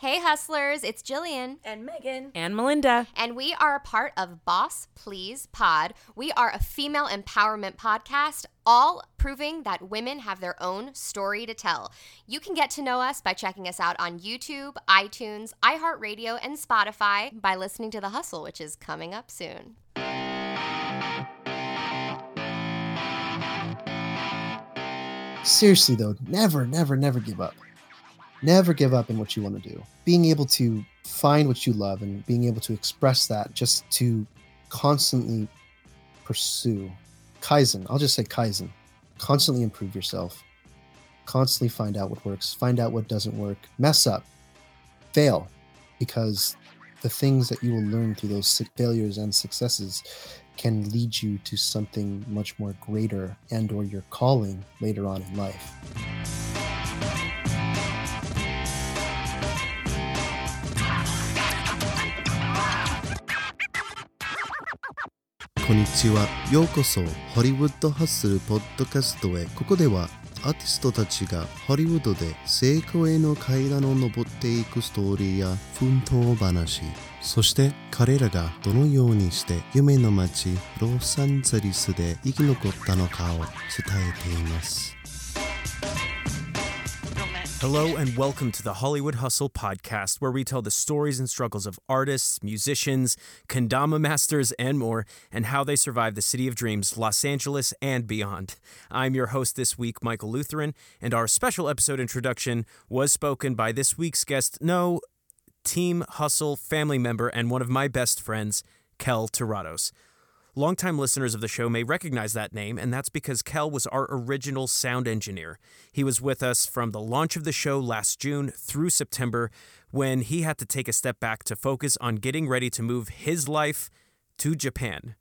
Hey, hustlers, it's Jillian. And Megan. And Melinda. And we are a part of Boss Please Pod. We are a female empowerment podcast, all proving that women have their own story to tell. You can get to know us by checking us out on YouTube, iTunes, iHeartRadio, and Spotify by listening to The Hustle, which is coming up soon. Seriously, though, never, never, never give up. Never give up in what you want to do. Being able to find what you love and being able to express that just to constantly pursue Kaizen. I'll just say Kaizen. Constantly improve yourself. Constantly find out what works, find out what doesn't work, mess up, fail, because the things that you will learn through those failures and successes can lead you to something much more greater and or your calling later on in life. こんにちは。ようこそ、ホリウッドハッスルポッドキャストへ。ここでは、アーティストたちがハリウッドで成功への階段を上っていくストーリーや奮闘話、そして彼らがどのようにして夢の街ロサンゼルスで生き残ったのかを伝えています。Hello, and welcome to the Hollywood Hustle podcast, where we tell the stories and struggles of artists, musicians, kendama masters, and more, and how they survive the city of dreams, Los Angeles, and beyond. I'm your host this week, Michael Lutheran, and our special episode introduction was spoken by this week's guest, no, Team Hustle family member and one of my best friends, Kel Terrados. Longtime listeners of the show may recognize that name, and that's because Kel was our original sound engineer. He was with us from the launch of the show last June through September when he had to take a step back to focus on getting ready to move his life to Japan.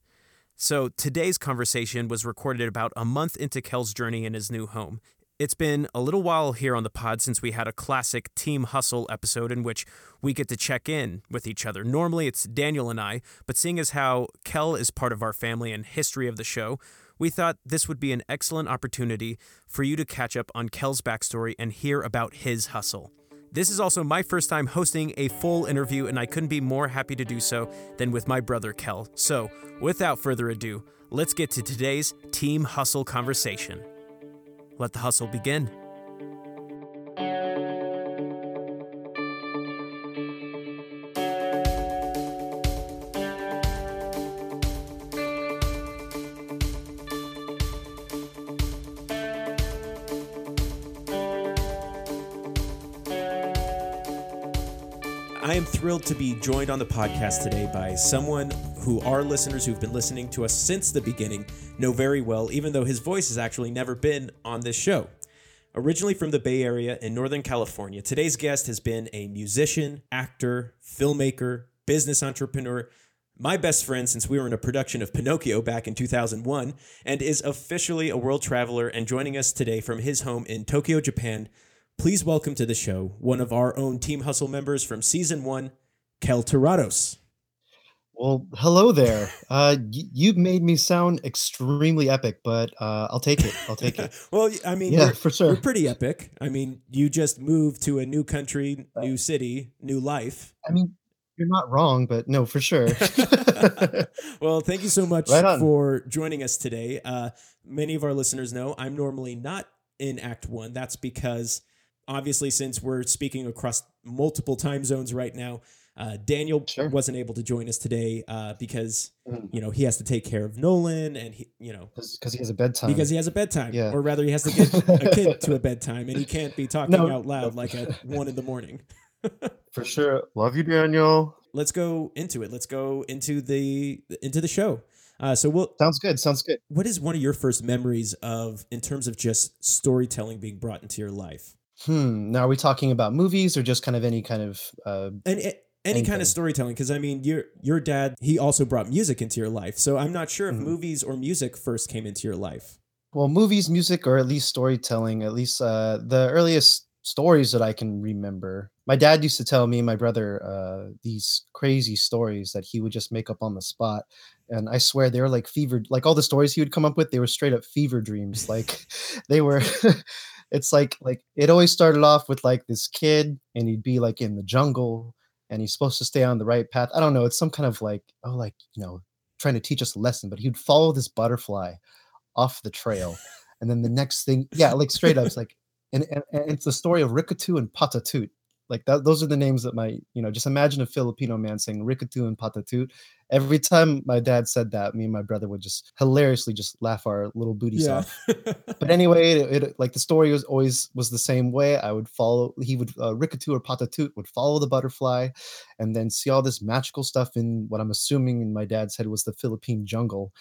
So today's conversation was recorded about a month into Kel's journey in his new home. It's been a little while here on the pod since we had a classic Team Hustle episode in which we get to check in with each other. Normally it's Daniel and I, but seeing as how Kel is part of our family and history of the show, we thought this would be an excellent opportunity for you to catch up on Kel's backstory and hear about his hustle. This is also my first time hosting a full interview, and I couldn't be more happy to do so than with my brother Kel. So, without further ado, let's get to today's Team Hustle conversation. Let the hustle begin. Thrilled to be joined on the podcast today by someone who our listeners who've been listening to us since the beginning know very well, even though his voice has actually never been on this show. Originally from the Bay Area in Northern California, today's guest has been a musician, actor, filmmaker, business entrepreneur, my best friend since we were in a production of Pinocchio back in 2001, and is officially a world traveler and joining us today from his home in Tokyo, Japan. Please welcome to the show one of our own Team Hustle members from season one, Kel Terrados. Well, hello there. Uh, y- you've made me sound extremely epic, but uh, I'll take it. I'll take it. well, I mean, yeah, for sure. We're pretty epic. I mean, you just moved to a new country, new city, new life. I mean, you're not wrong, but no, for sure. well, thank you so much right for joining us today. Uh, many of our listeners know I'm normally not in Act One. That's because obviously, since we're speaking across multiple time zones right now, uh, Daniel sure. wasn't able to join us today uh, because mm. you know he has to take care of Nolan, and he you know because he has a bedtime. Because he has a bedtime, yeah. or rather, he has to get a kid to a bedtime, and he can't be talking no. out loud like at one in the morning. For sure, love you, Daniel. Let's go into it. Let's go into the into the show. Uh, so we'll sounds good. Sounds good. What is one of your first memories of in terms of just storytelling being brought into your life? Hmm. Now, are we talking about movies or just kind of any kind of uh, and any kind of storytelling because i mean your your dad he also brought music into your life so i'm not sure if mm-hmm. movies or music first came into your life well movies music or at least storytelling at least uh the earliest stories that i can remember my dad used to tell me and my brother uh these crazy stories that he would just make up on the spot and i swear they were like fever like all the stories he would come up with they were straight up fever dreams like they were it's like like it always started off with like this kid and he'd be like in the jungle and he's supposed to stay on the right path. I don't know. It's some kind of like oh like you know trying to teach us a lesson, but he'd follow this butterfly off the trail, and then the next thing, yeah, like straight up, it's like and, and, and it's the story of Rikatu and Patatut. Like that, those are the names that my, you know, just imagine a Filipino man saying Rikatu and Patatut. Every time my dad said that, me and my brother would just hilariously just laugh our little booties Yeah. off. But anyway, it, it like the story was always was the same way. I would follow. He would uh, Rikatu or Patatut would follow the butterfly, and then see all this magical stuff in what I'm assuming in my dad's head was the Philippine jungle,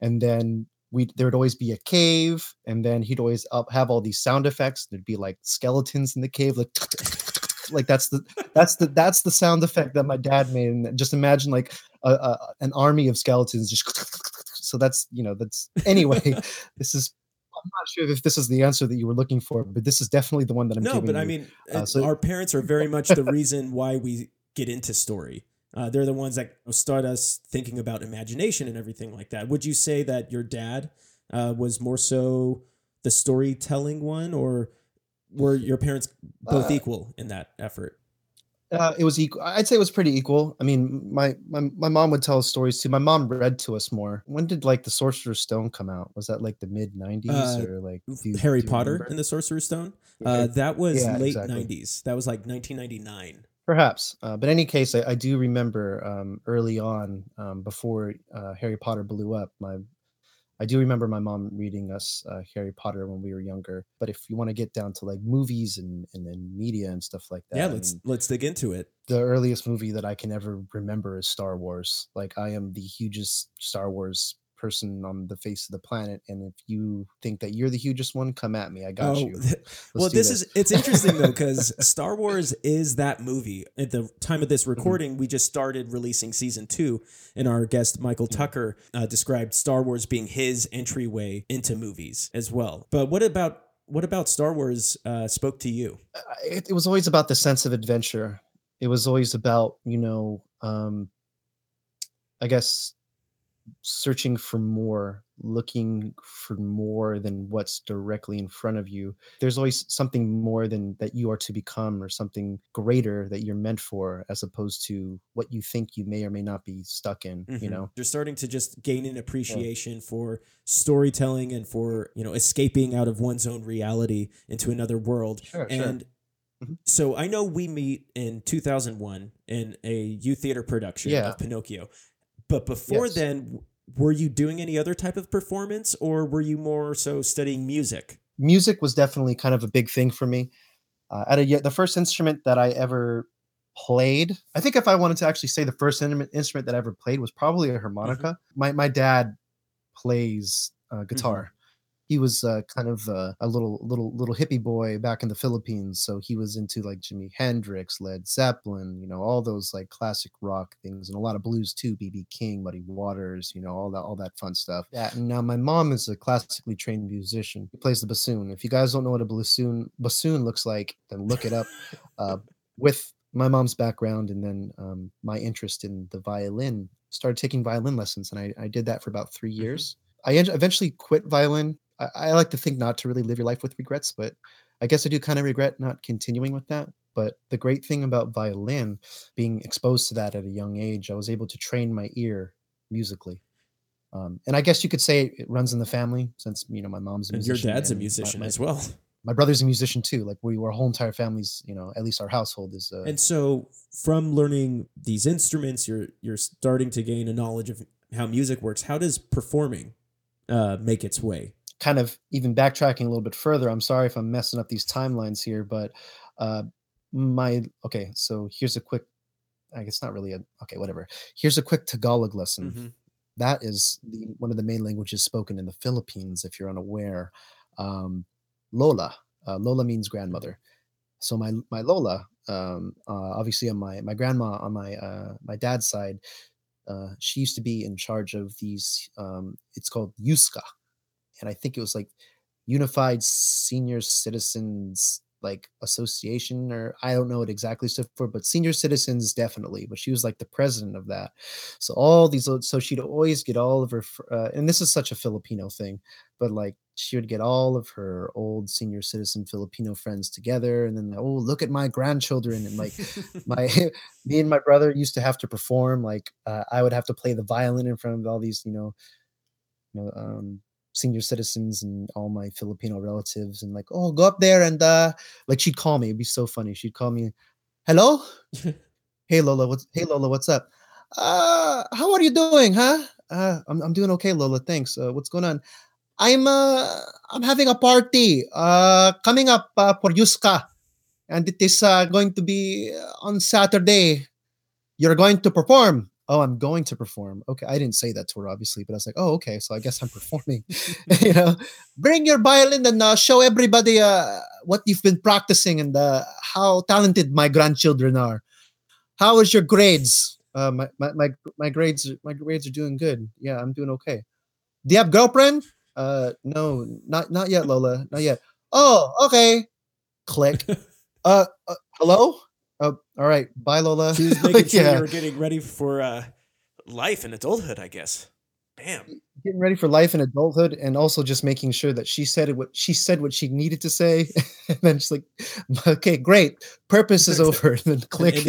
and then we there would always be a cave, and then he'd always up have all these sound effects. There'd be like skeletons in the cave, like like that's the that's the that's the sound effect that my dad made. And just imagine like a, a an army of skeletons just. So that's you know that's anyway. this is I'm not sure if this is the answer that you were looking for, but this is definitely the one that I'm no, giving but I mean, uh, so- our parents are very much the reason why we get into story. Uh, they're the ones that start us thinking about imagination and everything like that. Would you say that your dad uh, was more so the storytelling one, or were your parents both Uh, equal in that effort? Uh, it was equal. I'd say it was pretty equal. I mean, my, my my mom would tell us stories too. My mom read to us more. When did like the Sorcerer's Stone come out? Was that like the mid '90s Uh, or like you- Harry Potter and the Sorcerer's Stone. Yeah, Uh, that was Yeah, late exactly. '90s. That was like 1999. Perhaps, uh, but in any case, I, I do remember um, early on, um, before uh, Harry Potter blew up. My, I do remember my mom reading us uh, Harry Potter when we were younger. But if you want to get down to like movies and, and and media and stuff like that, yeah, let's let's dig into it. the earliest movie that I can ever remember is Star Wars. Like I am the hugest Star Wars person on the face of the planet, and if you think that you're the hugest one, come at me. I got you. Let's Oh, well, do this, is it's interesting though because Star Wars is that movie. At the time of Mm-hmm. this recording, we just started releasing season two, and our guest Michael Mm-hmm. Tucker uh, described Star Wars being his entryway into movies as well. But what about what about Star Wars uh, spoke to you? Uh, it, it was always about the sense of adventure. It was always about you know, um, I guess, searching for more, looking for more than what's directly in front of you. There's always something more than that you are to become, or something greater that you're meant for, as opposed to what you think you may or may not be stuck in. You Mhm. know, you're starting to just gain an appreciation for storytelling and for you know escaping out of one's own reality into another world Sure, sure. and Mhm. so i know we meet in 2001 in a youth theater production Yeah. of pinocchio but before Yes. then were you doing any other type of performance or were you more so studying music music was definitely kind of a big thing for me. Uh, at a the first instrument that I ever played, I think if I wanted to actually say the first in- instrument that I ever played was probably a harmonica. My my dad plays uh, guitar. He was uh, kind of uh, a little little little hippie boy back in the Philippines, so he was into like Jimi Hendrix, Led Zeppelin, you know, all those like classic rock things, and a lot of blues too. BB King, Muddy Waters, you know, all that all that fun stuff. Yeah. Now my mom is a classically trained musician. He plays the bassoon. If you guys don't know what a bassoon bassoon looks like, then look it up. uh, with my mom's background and then um, my interest in the violin, started taking violin lessons, and I, I did that for about 3 Mhm. years. I eventually quit violin. I, I like to think not to really live your life with regrets, but I guess I do kind of regret not continuing with that. But the great thing about violin, being exposed to that at a young age, I was able to train my ear musically. Um, and I guess you could say it runs in the family since you know my mom's a musician. and your dad's a and my- musician my, as well my brother's a musician too. Like we, our whole entire family's, you know, at least our household is. Uh, And so from learning these instruments, you're you're starting to gain a knowledge of how music works. How does performing uh, make its way? Kind of even backtracking a little bit further i'm sorry if i'm messing up these timelines here but uh my okay so here's a quick i guess not really a okay whatever. Here's a quick tagalog lesson. Mm-hmm. that is the, one of the main languages spoken in the philippines if you're unaware um lola uh, lola means grandmother. So my my lola um uh, obviously on my my grandma on my uh my dad's side uh she used to be in charge of these um it's called yuska and I think it was like Unified Senior Citizens like association or I don't know what exactly stood for, but senior citizens definitely. But she was like the president of that. So all these, so she'd always get all of her, uh, and this is such a Filipino thing, but like she would get all of her old senior citizen Filipino friends together, and then oh look at my grandchildren, and like my me and my brother used to have to perform. Like uh, I would have to play the violin in front of all these, you know, you know, um, senior citizens and all my Filipino relatives and like, oh, go up there and uh like she'd call me. It'd be so funny. She'd call me, hello? hey Lola, what's hey Lola, what's up? Uh how are you doing, huh? Uh I'm I'm doing okay, Lola. Thanks. Uh, what's going on? I'm uh I'm having a party uh coming up uh, for Yuska. And it is uh, going to be on Saturday. You're going to perform oh, I'm going to perform. Okay, I didn't say that to her obviously, but I was like, oh, okay, so I guess I'm performing. you know, bring your violin and uh, show everybody uh, what you've been practicing and uh, how talented my grandchildren are. How is your grades? Uh, my, my my my grades my grades are doing good. Yeah, I'm doing okay. Do you have girlfriend? Uh, no, not not yet, Lola, not yet. Oh, okay. Click. uh, uh hello. Oh, all right. Bye, Lola. She was making sure yeah. you were getting ready for uh, life and adulthood, I guess. Bam. Getting ready for life and adulthood, and also just making sure that she said what she said what she needed to say, and then she's like, "Okay, great, purpose is over." And then click.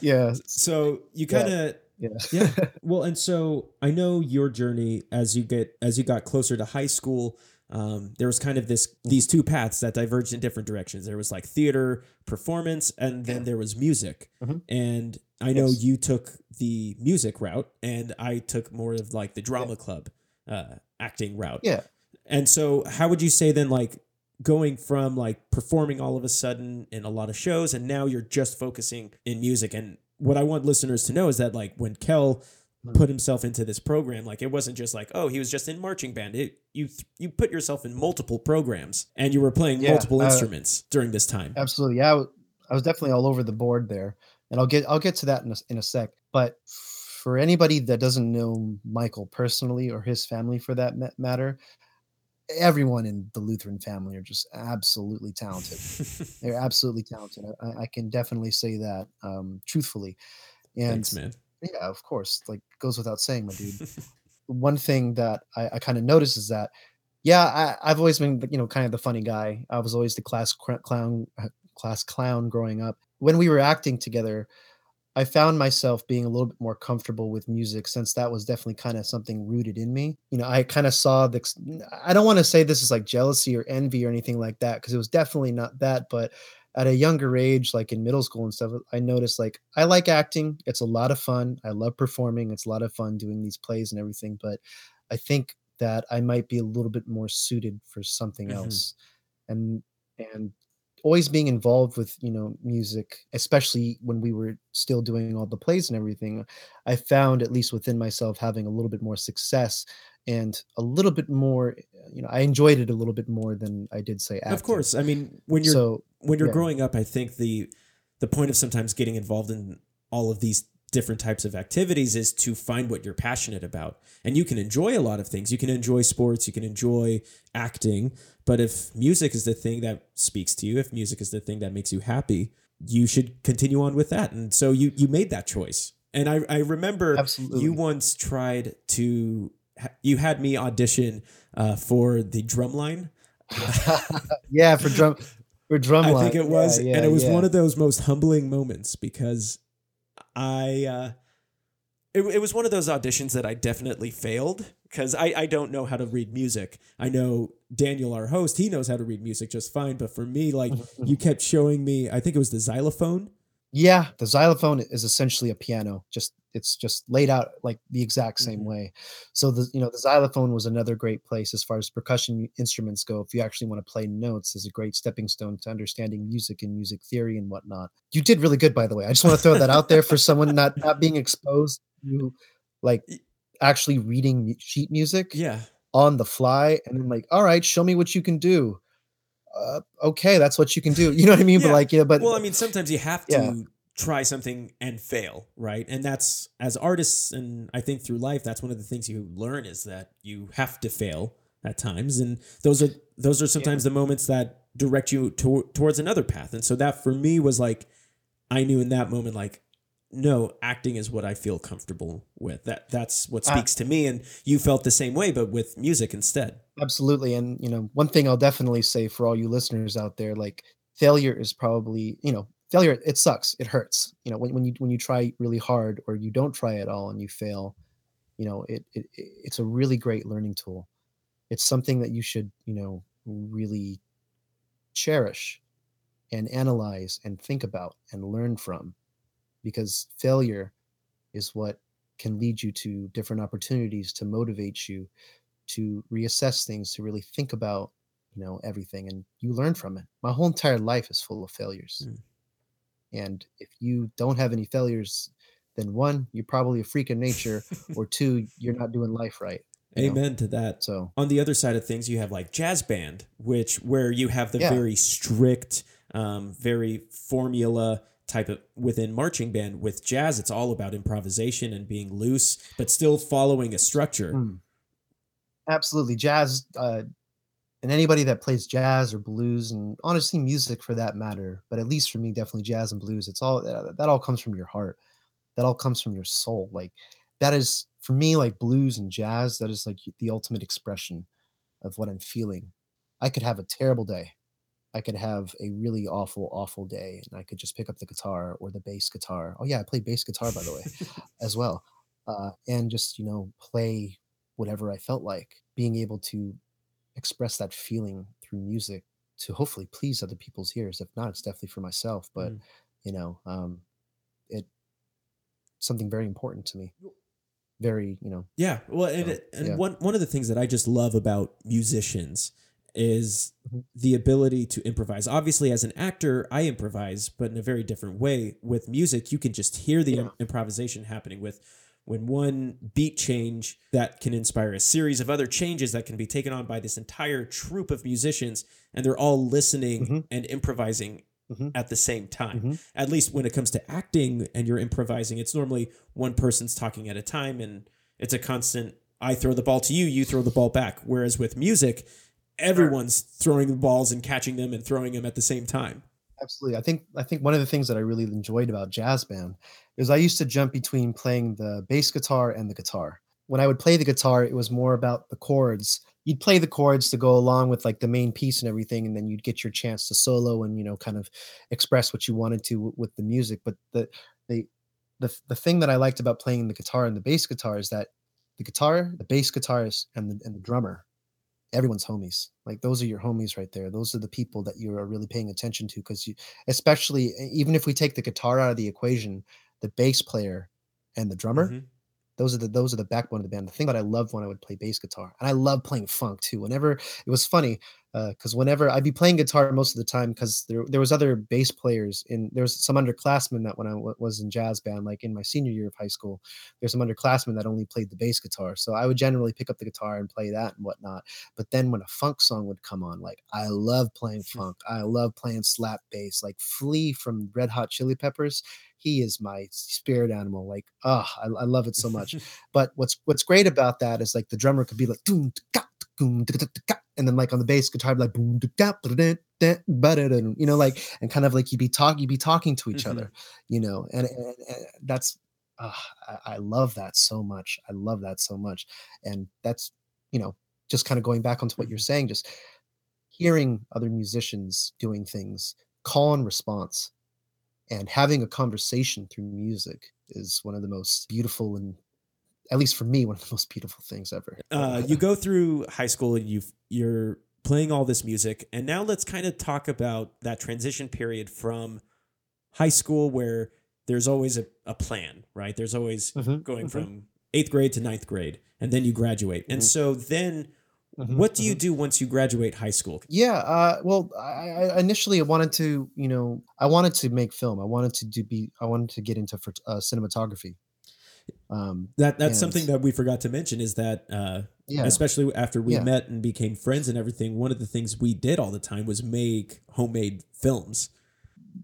yeah. So you kind of. Yeah. yeah. yeah. Well, and so I know your journey as you get as you got closer to high school um, there was kind of this these two paths that diverged in different directions. There was like theater performance, and then there was music. Mm-hmm. And I know yes. you took the music route, and I took more of like the drama yeah. club uh, acting route. Yeah. And so, how would you say then, like going from like performing all of a sudden in a lot of shows, and now you're just focusing in music? And what I want listeners to know is that like when Kel put himself into this program. Like it wasn't just like, oh, he was just in marching band. It, you you put yourself in multiple programs and you were playing yeah, multiple uh, instruments during this time. Absolutely, yeah. I was, was definitely all over the board there, and I'll get I'll get to that in a, in a sec. But for anybody that doesn't know Michael personally or his family for that matter, everyone in the Lutheran family are just absolutely talented. They're absolutely talented. I, I, can definitely say that um, truthfully. And Thanks, man yeah, of course. Like goes without saying, my dude. One thing that I, I kind of noticed is that, yeah, I, have always been, you know, kind of the funny guy. I was always the class clown, uh, class clown growing up. When we were acting together, I found myself being a little bit more comfortable with music since that was definitely kind of something rooted in me. You know, I kind of saw the, I don't want to say this is like jealousy or envy or anything like that, because it was definitely not that, but at a younger age, like in middle school and stuff, I noticed like I like acting. It's a lot of fun. I love performing. It's a lot of fun doing these plays and everything. But I think that I might be a little bit more suited for something mm-hmm. else. And and always being involved with you know music especially when we were still doing all the plays and everything i found at least within myself having a little bit more success and a little bit more you know i enjoyed it a little bit more than i did say acting. of course i mean when you're so, when you're yeah. growing up i think the the point of sometimes getting involved in all of these different types of activities is to find what you're passionate about and you can enjoy a lot of things you can enjoy sports you can enjoy acting but if music is the thing that speaks to you if music is the thing that makes you happy you should continue on with that and so you you made that choice and i i remember Absolutely. you once tried to you had me audition uh, for the drumline. yeah, for drum for drumline. I think it was, yeah, yeah, and it was yeah. one of those most humbling moments because I. Uh, it, it was one of those auditions that I definitely failed because I, I don't know how to read music. I know Daniel, our host, he knows how to read music just fine. But for me, like you kept showing me, I think it was the xylophone. Yeah, the xylophone is essentially a piano, just it's just laid out like the exact same mm-hmm. way. So the you know the xylophone was another great place as far as percussion instruments go. If you actually want to play notes, is a great stepping stone to understanding music and music theory and whatnot. You did really good, by the way. I just want to throw that out there for someone not not being exposed to like actually reading sheet music. Yeah. On the fly, and then like, all right, show me what you can do. Uh, okay, that's what you can do. You know what I mean? Yeah. But like, yeah, but well, I mean, sometimes you have to yeah try something and fail, right? And that's as artists and I think through life that's one of the things you learn is that you have to fail at times and those are those are sometimes yeah. the moments that direct you to- towards another path. And so that for me was like, I knew in that moment, like, no, acting is what I feel comfortable with. That that's what Ah. speaks to me. And you felt the same way, but with music instead. Absolutely. And, you know, one thing I'll definitely say for all you listeners out there, like failure is probably, you know, failure, it sucks. It hurts. You know, when, when you when you try really hard or you don't try at all and you fail, you know, it, it it- it's a really great learning tool. It's something that you should, you know, really cherish and analyze and think about and learn from because failure is what can lead you to different opportunities to motivate you to reassess things to really think about you know everything and you learn from it my whole entire life is full of failures Mm. And if you don't have any failures then one you're probably a freak of nature or two you're not doing life right you know? Amen to that. so on the other side of things, you have like jazz band, which where you have the Yeah. very strict, um, very formula type of within marching band. With jazz, it's all about improvisation and being loose, but still following a structure. Mm. absolutely jazz uh and anybody that plays jazz or blues and honestly music for that matter but at least for me definitely jazz and blues it's all uh, that all comes from your heart. That all comes from your soul like that is for me like blues and jazz that is like the ultimate expression of what i'm feeling. I could have a terrible day. I could have a really awful awful day and i could just pick up the guitar or the bass guitar. Oh yeah i play bass guitar by the way as well uh, and just you know play whatever i felt like. Being able to express that feeling through music to hopefully please other people's ears if not it's definitely for myself but Mm. you know um it something very important to me very you know Yeah, well, and, So, and yeah. one one of the things that I just love about musicians is Mhm. the ability to improvise. Obviously, as an actor, I improvise, but in a very different way. With music, you can just hear the Yeah. improvisation happening. With when one beat change that can inspire a series of other changes that can be taken on by this entire troupe of musicians, and they're all listening Mhm. and improvising Mhm. at the same time Mhm. at least when it comes to acting and you're improvising, it's normally one person's talking at a time and it's a constant I throw the ball to you, you throw the ball back. Whereas with music, everyone's throwing the balls and catching them and throwing them at the same time. absolutely i think i think one of the things that i really enjoyed about jazz band is i used to jump between playing the bass guitar and the guitar. When i would play the guitar it was more about the chords. You'd play the chords to go along with like the main piece and everything and then you'd get your chance to solo and you know kind of express what you wanted to w- with the music. But the the the, the thing that i liked about playing the guitar and the bass guitar is that the guitar the bass guitarist and the, and the drummer everyone's homies. Like those are your homies right there. Those are the people that you are really paying attention to because you especially even if we take the guitar out of the equation the bass player and the drummer Mhm. those are the those are the backbone of the band the thing that i loved when i would play bass guitar and i love playing funk too whenever it was funny because whenever i'd be playing guitar most of the time because there, there was other bass players in there was some underclassmen that when i w- was in jazz band like in my senior year of high school there's some underclassmen that only played the bass guitar so i would generally pick up the guitar and play that and whatnot but then when a funk song would come on like i love playing funk i love playing slap bass like flea from red hot chili peppers he is my spirit animal like oh I, I love it so much but what's what's great about that is like the drummer could be like And then like on the bass guitar like boom you know like and kind of like you'd be talking you'd be talking to each Mhm. other you know and, and, and that's ah, I, I love that so much. I love that so much. And that's you know just kind of going back onto what you're saying just hearing other musicians doing things call and response and having a conversation through music is one of the most beautiful and at least for me one of the most beautiful things ever Uh, you go through high school and you you're playing all this music, and now let's kind of talk about that transition period from high school where there's always a, a plan, right? There's always Mhm, going mhm. from eighth grade to ninth grade, and then you graduate. And Mhm. so then, Mhm, what do you mhm. do once you graduate high school? yeah uh, well I, I initially I wanted to you know i wanted to make film i wanted to do be i wanted to get into uh, cinematography um That that's And- something that we forgot to mention is that uh, yeah especially after we Yeah. met and became friends and everything, one of the things we did all the time was make homemade films.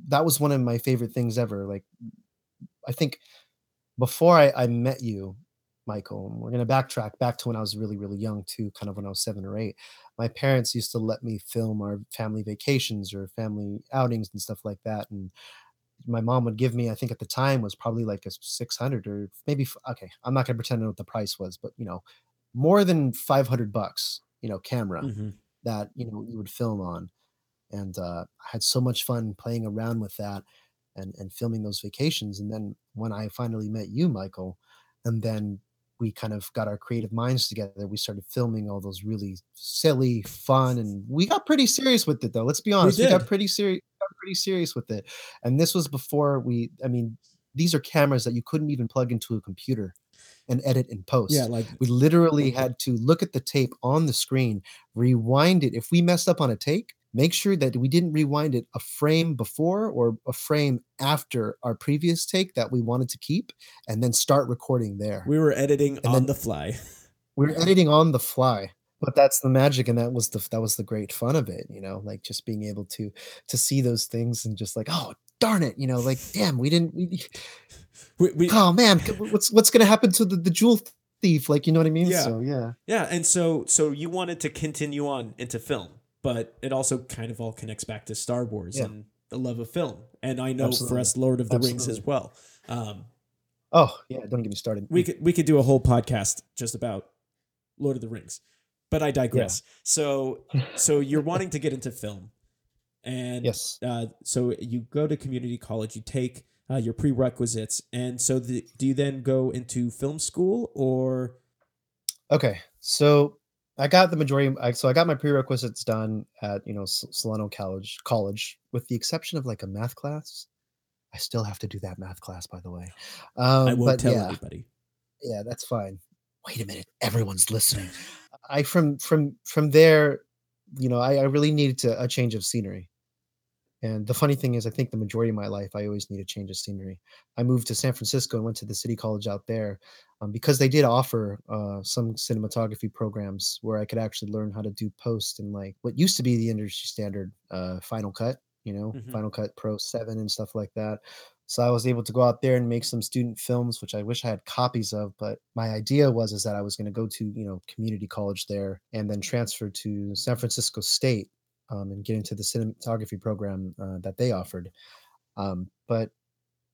that was one of my favorite things ever. Like, I think before I, I met you, Michael, and we're gonna backtrack back to when I was really, really young too, kind of when I was seven or eight. my parents used to let me film our family vacations or family outings and stuff like that. And my mom would give me, I think at the time was probably like a 600 or maybe, okay, I'm not going to pretend what the price was, but you know, more than 500 bucks, you know, camera Mhm. that, you know, you would film on. And uh, I had so much fun playing around with that and, and filming those vacations. And then when I finally met you, Michael, and then we kind of got our creative minds together. We started filming all those really silly, fun, and we got pretty serious with it. Though let's be honest, we, got pretty serious, pretty serious with it. And this was before we. I mean, these are cameras that you couldn't even plug into a computer and edit in post. Yeah, like We literally had to look at the tape on the screen, rewind it. If we messed up on a take, make sure that we didn't rewind it a frame before or a frame after our previous take that we wanted to keep, and then start recording there. we were editing on then- the fly. We were editing on the fly. But that's the magic, and that was the that was the great fun of it, you know, like just being able to to see those things and just like, oh darn it, you know, like damn, we didn't we We, we, oh man, what's what's gonna happen to the, the jewel thief? Like, you know what I mean? Yeah. So yeah. Yeah, and so so you wanted to continue on into film, but it also kind of all connects back to Star Wars Yeah. and the love of film. And I know for us, Lord of the Rings as well. Um, Oh yeah, don't get me started. we could we could do a whole podcast just about Lord of the Rings, but I digress. So so you're wanting to get into film, and Yes. uh, so you go to community college, you take uh, your prerequisites, and so the, do you then go into film school or Okay, so I got the majority. I, so I got my prerequisites done at you know Solano College. College, with the exception of like a math class. I still have to do that math class, by the way. Um, I won't but tell yeah, anybody? yeah, that's fine. Wait a minute, everyone's listening. I from from from there, you know, I, I really needed to, a change of scenery. And the funny thing is, I think the majority of my life, I always need a change of scenery. I moved to San Francisco and went to the city college out there um, because they did offer uh, some cinematography programs where I could actually learn how to do post and like what used to be the industry standard uh, Final Cut, you know, Mhm. Final Cut Pro 7 and stuff like that. So I was able to go out there and make some student films, which I wish I had copies of. But my idea was is that I was going to go to you know community college there and then transfer to San Francisco State um, and get into the cinematography program uh, that they offered. Um, but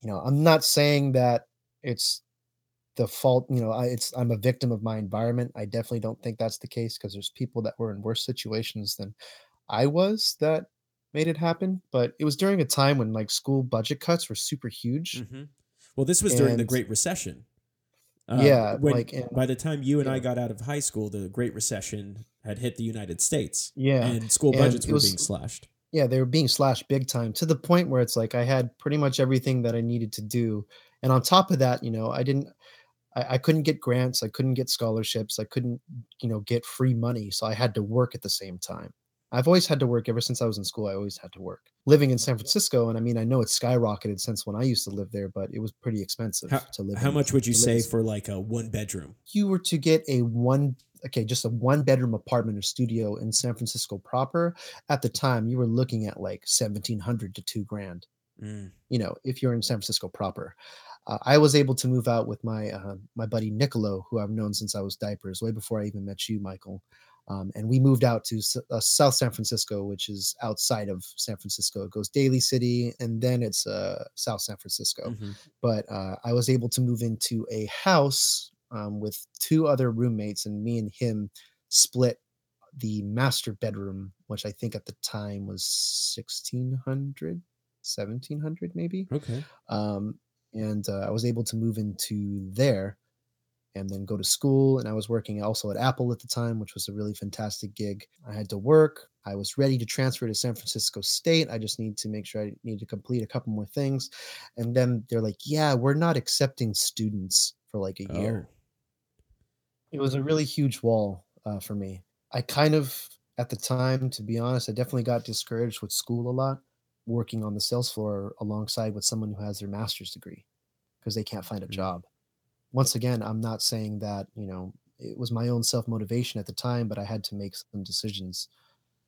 you know, I'm not saying that it's the fault. You know, I, it's I'm a victim of my environment. I definitely don't think that's the case because there's people that were in worse situations than I was that made it happen. But it was during a time when like school budget cuts were super huge. hmm Well, this was during the Great Recession. Uh, Yeah, when, like, and- by the time you and I got out of high school, the Great Recession had hit the United States, Yeah. and school budgets it were was- being slashed. yeah, they were being slashed big time to the point where it's like I had pretty much everything that I needed to do. And on top of that, you know, I didn't I, I couldn't get grants, I couldn't get scholarships, I couldn't, you know, get free money. So I had to work at the same time. I've always had to work ever since I was in school. I always had to work. Living in San Francisco, and I mean, I know it's skyrocketed since when I used to live there, but it was pretty expensive How, to live. how in- much would you say for like a one bedroom? you were to get a one okay just a one bedroom apartment or studio in san francisco proper at the time you were looking at like 1700 to 2 grand Mm. you know if you're in san francisco proper uh, i was able to move out with my uh, my buddy nicolo who i've known since i was diapers way before i even met you michael um, and we moved out to S- uh, south san francisco which is outside of san francisco it goes daly city and then it's uh, south san francisco Mhm. but uh, I was able to move into a house um, with two other roommates, and me and him split the master bedroom, which I think at the time was 1600, 1700 maybe. Okay. Um, and uh, I was able to move into there and then go to school. And I was working also at Apple at the time, which was a really fantastic gig. I had to work. I was ready to transfer to San Francisco State. I just need to make sure I need to complete a couple more things. And then they're like, yeah, we're not accepting students for like a year. Oh. It was a really huge wall uh, for me. I kind of, at the time, to be honest, I definitely got discouraged with school a lot, working on the sales floor alongside with someone who has their master's degree because they can't find a Mm. job. Once again, I'm not saying that, you know, it was my own self motivation at the time, but I had to make some decisions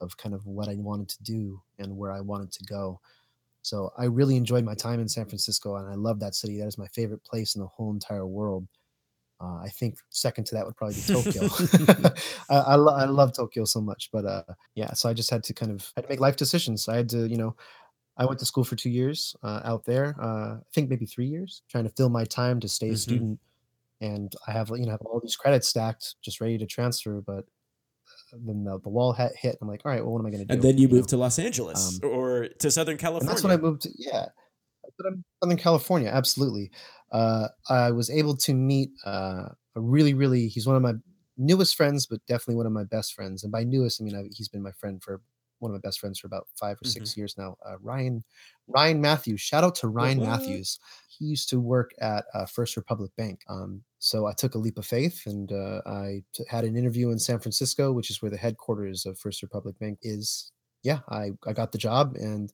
of kind of what I wanted to do and where I wanted to go. So I really enjoyed my time in San Francisco and I love that city. That is my favorite place in the whole entire world. Uh, I think second to that would probably be Tokyo. I, I, lo- I love Tokyo so much, but uh, yeah, so I just had to kind of had to make life decisions. I had to, you know, I went to school for two years uh, out there. Uh, I think maybe three years, trying to fill my time to stay a Mhm. student. And I have, you know, have all these credits stacked, just ready to transfer. But then the, the wall hit, hit. I'm like, all right, well, what am I going to do? And then you know? moved to Los Angeles or to Southern California. that's when I moved to yeah, but I'm Southern California. Absolutely, uh, I was able to meet uh, a really, really. He's one of my newest friends, but definitely one of my best friends. And by newest, I mean I, he's been my friend for one of my best friends for about five or 6 years now. Uh, Ryan Ryan Matthews. Shout out to Ryan what? Matthews. He used to work at uh, First Republic Bank. Um, so I took a leap of faith and uh, I t- had an interview in San Francisco, which is where the headquarters of First Republic Bank is. Yeah, I, I got the job and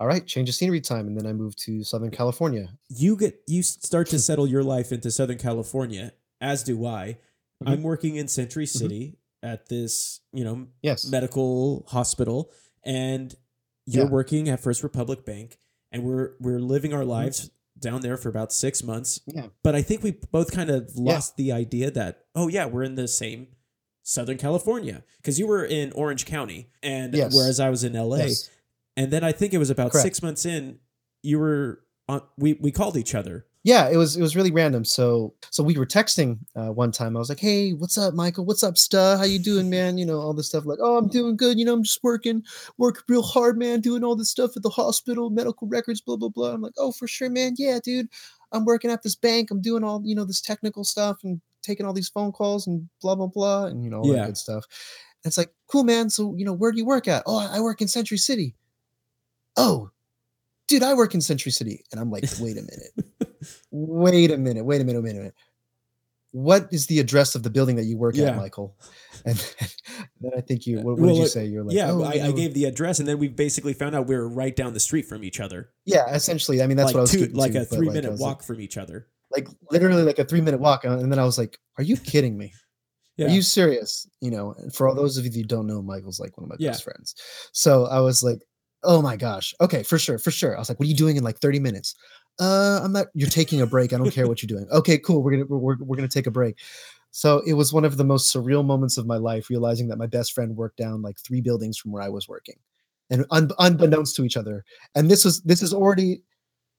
all right, change of scenery time. And then I moved to Southern California. you get you start to settle your life into Southern California, as do I. Mhm. I'm working in Century City at this, you know, Yes. medical hospital, and you're Yeah. working at First Republic Bank, and we're we're living our mm-hmm. lives down there for about six months. Yeah. But I think we both kind of Yeah. lost the idea that oh yeah, we're in the same Southern California because you were in Orange County, and Yes. whereas I was in LA, Yes. and then I think it was about Correct. six months in, you were on. We we called each other. Yeah it was it was really random so so we were texting uh, one time i was like hey what's up michael? What's up stu how you doing man? You know all this stuff like oh i'm doing good you know i'm just working working real hard man doing all this stuff at the hospital medical records blah blah blah. I'm like oh for sure man. Yeah dude i'm working at this bank i'm doing all you know this technical stuff and taking all these phone calls and blah blah blah and you know all Yeah. that good stuff. And it's like cool man so you know where do you work at? Oh i I work in century city. Oh dude i work in century city. And i'm like wait a minute wait a minute, wait a minute, wait a minute. What is the address of the building that you work Yeah. at, Michael? And then I think you, what, what Well, did you uh, say? You're like, yeah, oh, I, you I gave the address, and then we basically found out we were right down the street from each other. yeah, essentially. I mean, that's like what I was two, like to, a three minute was walk from each other. Like, like literally like a three minute walk. uh, And then I was like, are you kidding me? Yeah. Are you serious? You know, and for all those of you who don't know, Michael's like one of my Yeah. best friends. So I was like, oh my gosh. Okay, for sure, for sure. I was like, what are you doing in like 30 minutes? Uh, I'm not, you're taking a break. I don't care what you're doing. Okay, cool. We're gonna we're, we're gonna take a break. So it was one of the most surreal moments of my life, realizing that my best friend worked down like three buildings from where I was working, and un- unbeknownst to each other. And this was this is already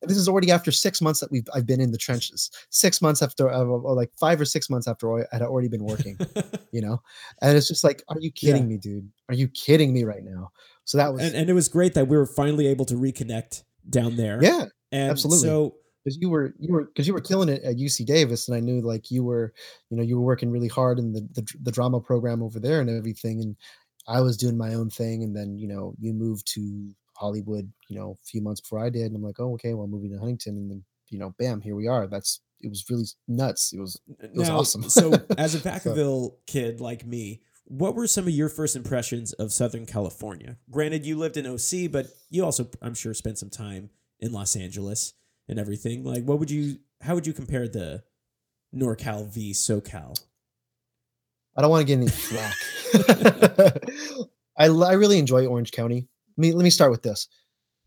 this is already after six months that we've I've been in the trenches. Six months after, uh, or like five or six months after I had already been working, you know. And it's just like, are you kidding Yeah. me, dude? Are you kidding me right now? So that was and, and it was great that we were finally able to reconnect down there. yeah, and absolutely. So because you were you were because you were killing it at UC Davis, and I knew like you were, you know, you were working really hard in the, the the drama program over there and everything, and I was doing my own thing, and then you know you moved to Hollywood, you know, a few months before I did, and I'm like, oh okay, well, I'm moving to Huntington, and then you know, bam, here we are. That's it was really nuts. It was it was now, awesome. so as a Vacaville kid like me, what were some of your first impressions of Southern California? Granted, you lived in OC, but you also, I'm sure, spent some time in Los Angeles and everything. Like, what would you? How would you compare the NorCal v SoCal? I don't want to get any flack. I really enjoy Orange County. Let me let me start with this.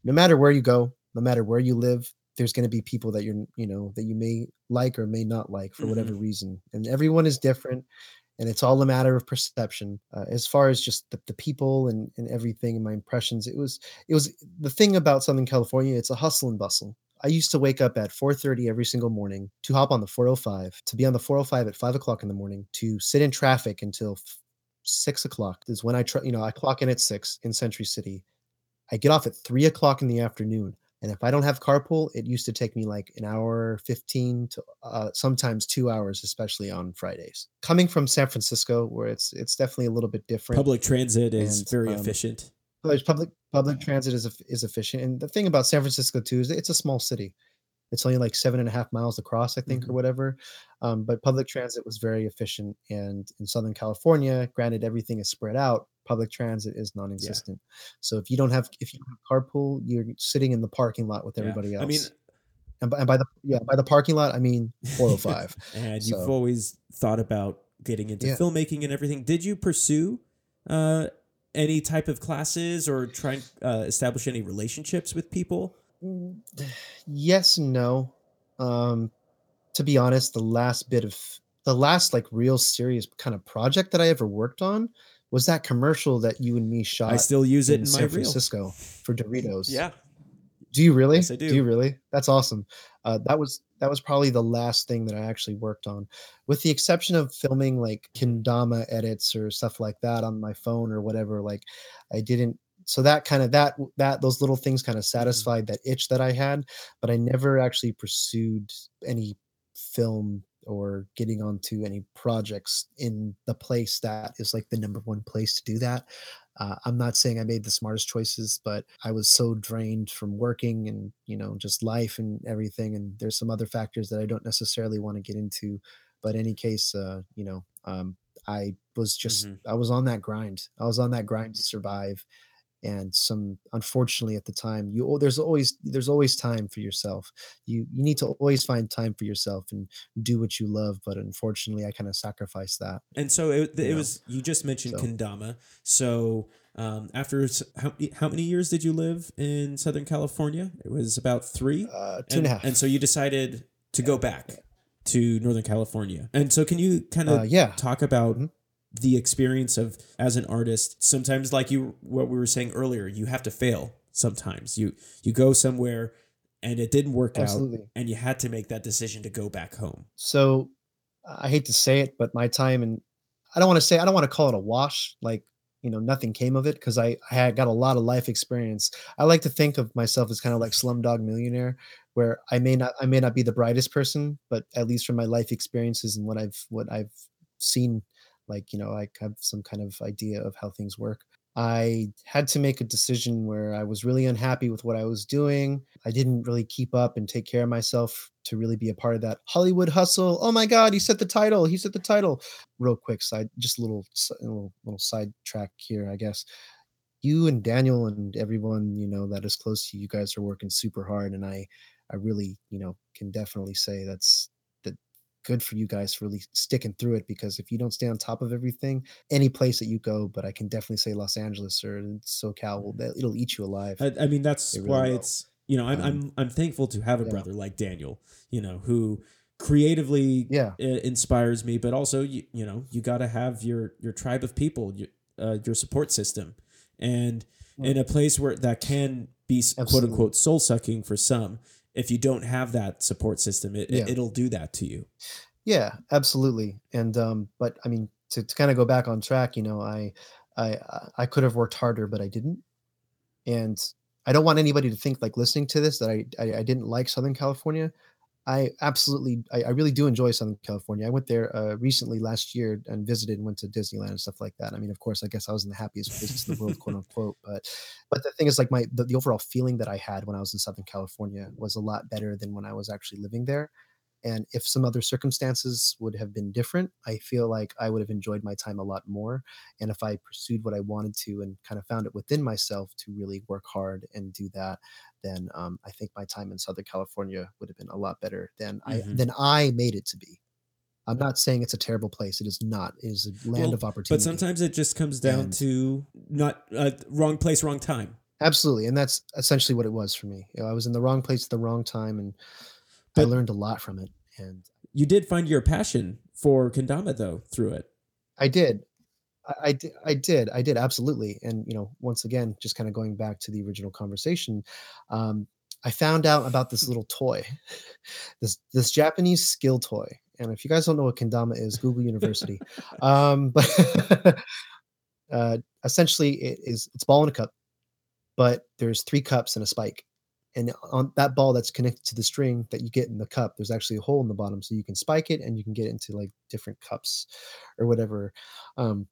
No matter where you go, no matter where you live, there's going to be people that you're you know that you may like or may not like for mm-hmm. whatever reason, and everyone is different, and it's all a matter of perception. Uh, as far as just the, the people and and everything and my impressions, it was it was the thing about Southern California. It's a hustle and bustle. I used to wake up at 4:30 every single morning to hop on the 405, to be on the 405 at five o'clock in the morning, to sit in traffic until six o'clock. Is when I try, you know, I clock in at six in Century City. I get off at three o'clock in the afternoon, and if I don't have carpool, it used to take me like an hour 15 to uh, sometimes two hours, especially on Fridays. Coming from San Francisco, where it's it's definitely a little bit different. Public transit is very um, efficient. Public public transit is is efficient, and the thing about San Francisco too is it's a small city. It's only like seven and a half miles across, I think, or Mhm. whatever. Um, but public transit was very efficient, and in Southern California, granted everything is spread out, public transit is non-existent. So if you don't have if you don't have carpool, you're sitting in the parking lot with Yeah. everybody else. I mean, and by, and by the yeah by the parking lot, I mean 405. and you've always thought about getting into Yeah. filmmaking and everything. Did you pursue uh, any type of classes or try and uh, establish any relationships with people? Mm, yes and no um to be honest the last bit of the last like real serious kind of project that I ever worked on was that commercial that you and me shot I still use it in in my San reel. Francisco for Doritos. Yeah. Do you really? Yes, I do. you really? That's awesome. Uh, that was that was probably the last thing that I actually worked on, with the exception of filming like kendama edits or stuff like that on my phone or whatever. Like, I didn't. So that kind of that that those little things kind of satisfied that itch that I had, but I never actually pursued any film or getting onto any projects in the place that is like the number one place to do that. Uh, I'm not saying I made the smartest choices, but I was so drained from working and you know just life and everything. And there's some other factors that I don't necessarily want to get into. But in any case, uh, you know, um, I was just Mhm. I was on that grind. I was on that grind to survive. And some unfortunately at the time, you there's always there's always time for yourself. You you need to always find time for yourself and do what you love. But unfortunately, I kind of sacrificed that. And so it, it You know, was you just mentioned so- kendama. So um, after how, how many years did you live in Southern California? It was about three. Uh, two and a half. And so you decided to go back to Northern California. And so can you kind of Uh, yeah. talk about Mhm. The experience of as an artist? Sometimes, like you, what we were saying earlier, you have to fail. Sometimes you you go somewhere and it didn't work Absolutely. out, and you had to make that decision to go back home. So I hate to say it, but my time and I don't want to say I don't want to call it a wash. Like you know, nothing came of it because I, I had got a lot of life experience. I like to think of myself as kind of like Slumdog Millionaire, where I may not I may not be the brightest person, but at least from my life experiences and what I've what I've seen, like you know, I have some kind of idea of how things work. I had to make a decision where I was really unhappy with what I was doing. I didn't really keep up and take care of myself to really be a part of that Hollywood hustle. Oh my God, he set the title. He set the title. Real quick side, just a little, little, little side track here, I guess. You and Daniel and everyone you know that is close to you, you guys are working super hard, and I, I really, you know, can definitely say that's that good for you guys for really sticking through it because if you don't stay on top of everything, any place that you go, but I can definitely say Los Angeles or SoCal will it'll eat you alive. I, I mean, that's It really why will. it's you know I'm Um, I'm I'm thankful to have a yeah. brother like Daniel, you know, who creatively Yeah. inspires me, but also you you know you got to have your your tribe of people, your uh, your support system, and Yeah. in a place where that can be s- quote unquote soul sucking for some. If you don't have that support system, it, Yeah. it it'll do that to you. Yeah, absolutely. And um, but I mean, to, to kind of go back on track, you know, I I I- I could have worked harder, but I didn't. And I don't want anybody to think like listening to this that I I, I didn't like Southern California. I absolutely, I, I really do enjoy Southern California. I went there uh, recently last year and visited and went to Disneyland and stuff like that. I mean, of course, I guess I was in the happiest places in the world, quote unquote. But, but the thing is, like my the, the overall feeling that I had when I was in Southern California was a lot better than when I was actually living there. And if some other circumstances would have been different, I feel like I would have enjoyed my time a lot more. And if I pursued what I wanted to and kind of found it within myself to really work hard and do that, then um, I think my time in Southern California would have been a lot better than I Mhm. than I made it to be. I'm not saying it's a terrible place. It is not. It is a land Well, of opportunity. But sometimes it just comes down And- to not uh, wrong place, wrong time. Absolutely, and that's essentially what it was for me. You know, I was in the wrong place at the wrong time, and I learned a lot from it. And You did find your passion for kendama though through it. I did. I, I did. I did. I did absolutely. And you know, once again, just kind of going back to the original conversation, um, I found out about this little toy, this this Japanese skill toy. And if you guys don't know what kendama is, Google University. um, but uh, essentially, it is it's ball in a cup, but there's three cups and a spike. And on that ball that's connected to the string that you get in the cup, there's actually a hole in the bottom, so you can spike it and you can get it into like different cups or whatever. Um,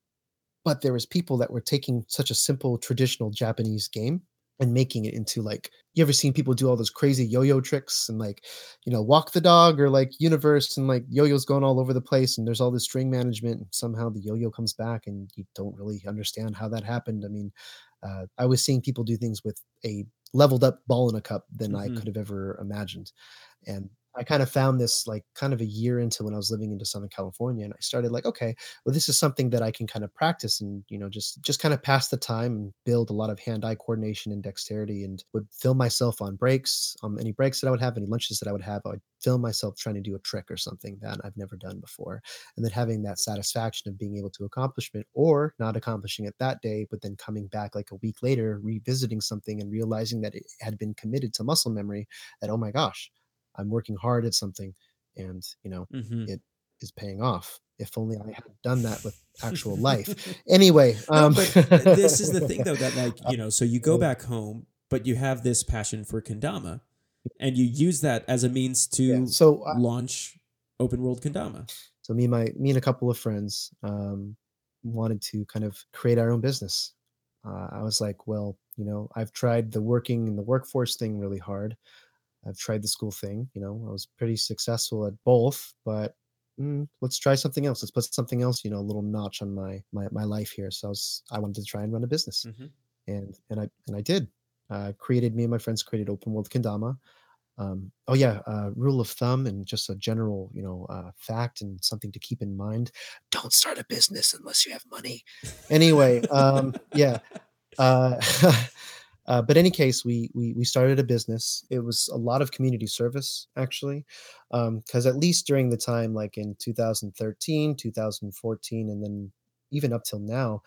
but there was people that were taking such a simple traditional Japanese game and making it into like you ever seen people do all those crazy yo-yo tricks and like you know walk the dog or like universe and like yo-yos going all over the place and there's all this string management and somehow the yo-yo comes back and you don't really understand how that happened i mean uh, i was seeing people do things with a leveled up ball in a cup than i Mhm. could have ever imagined and I kind of found this like kind of a year into when I was living into Southern California, and I started like, okay, well, this is something that I can kind of practice and you know just just kind of pass the time and build a lot of hand-eye coordination and dexterity, and would film myself on breaks, on any breaks that I would have, any lunches that I would have, I would film myself trying to do a trick or something that I've never done before, and then having that satisfaction of being able to accomplish it or not accomplishing it that day, but then coming back like a week later, revisiting something and realizing that it had been committed to muscle memory. That oh my gosh I'm working hard at something and, you know, Mhm. it is paying off. If only I had done that with actual life. Anyway, um, uh, this is the thing though that like you know so you go back home but you have this passion for kendama and you use that as a means to yeah, so I, launch open world kendama so me and my me and a couple of friends um, wanted to kind of create our own business. Uh, I was like, well, you know, I've tried the working in the workforce thing really hard. I've tried the school thing. You know, I was pretty successful at both, but mm, let's try something else. Let's put something else. You know, a little notch on my my my life here. So I was I wanted to try and run a business, Mhm. and and I and I did. Uh, created me and my friends created Open World Kendama. Um, oh yeah, uh, rule of thumb and just a general you know uh, fact and something to keep in mind: don't start a business unless you have money. Anyway, um, yeah. Uh, but any case, we, we we started a business. It was a lot of community service actually, because at least during the time, like in 2013, 2014, and then even up till now,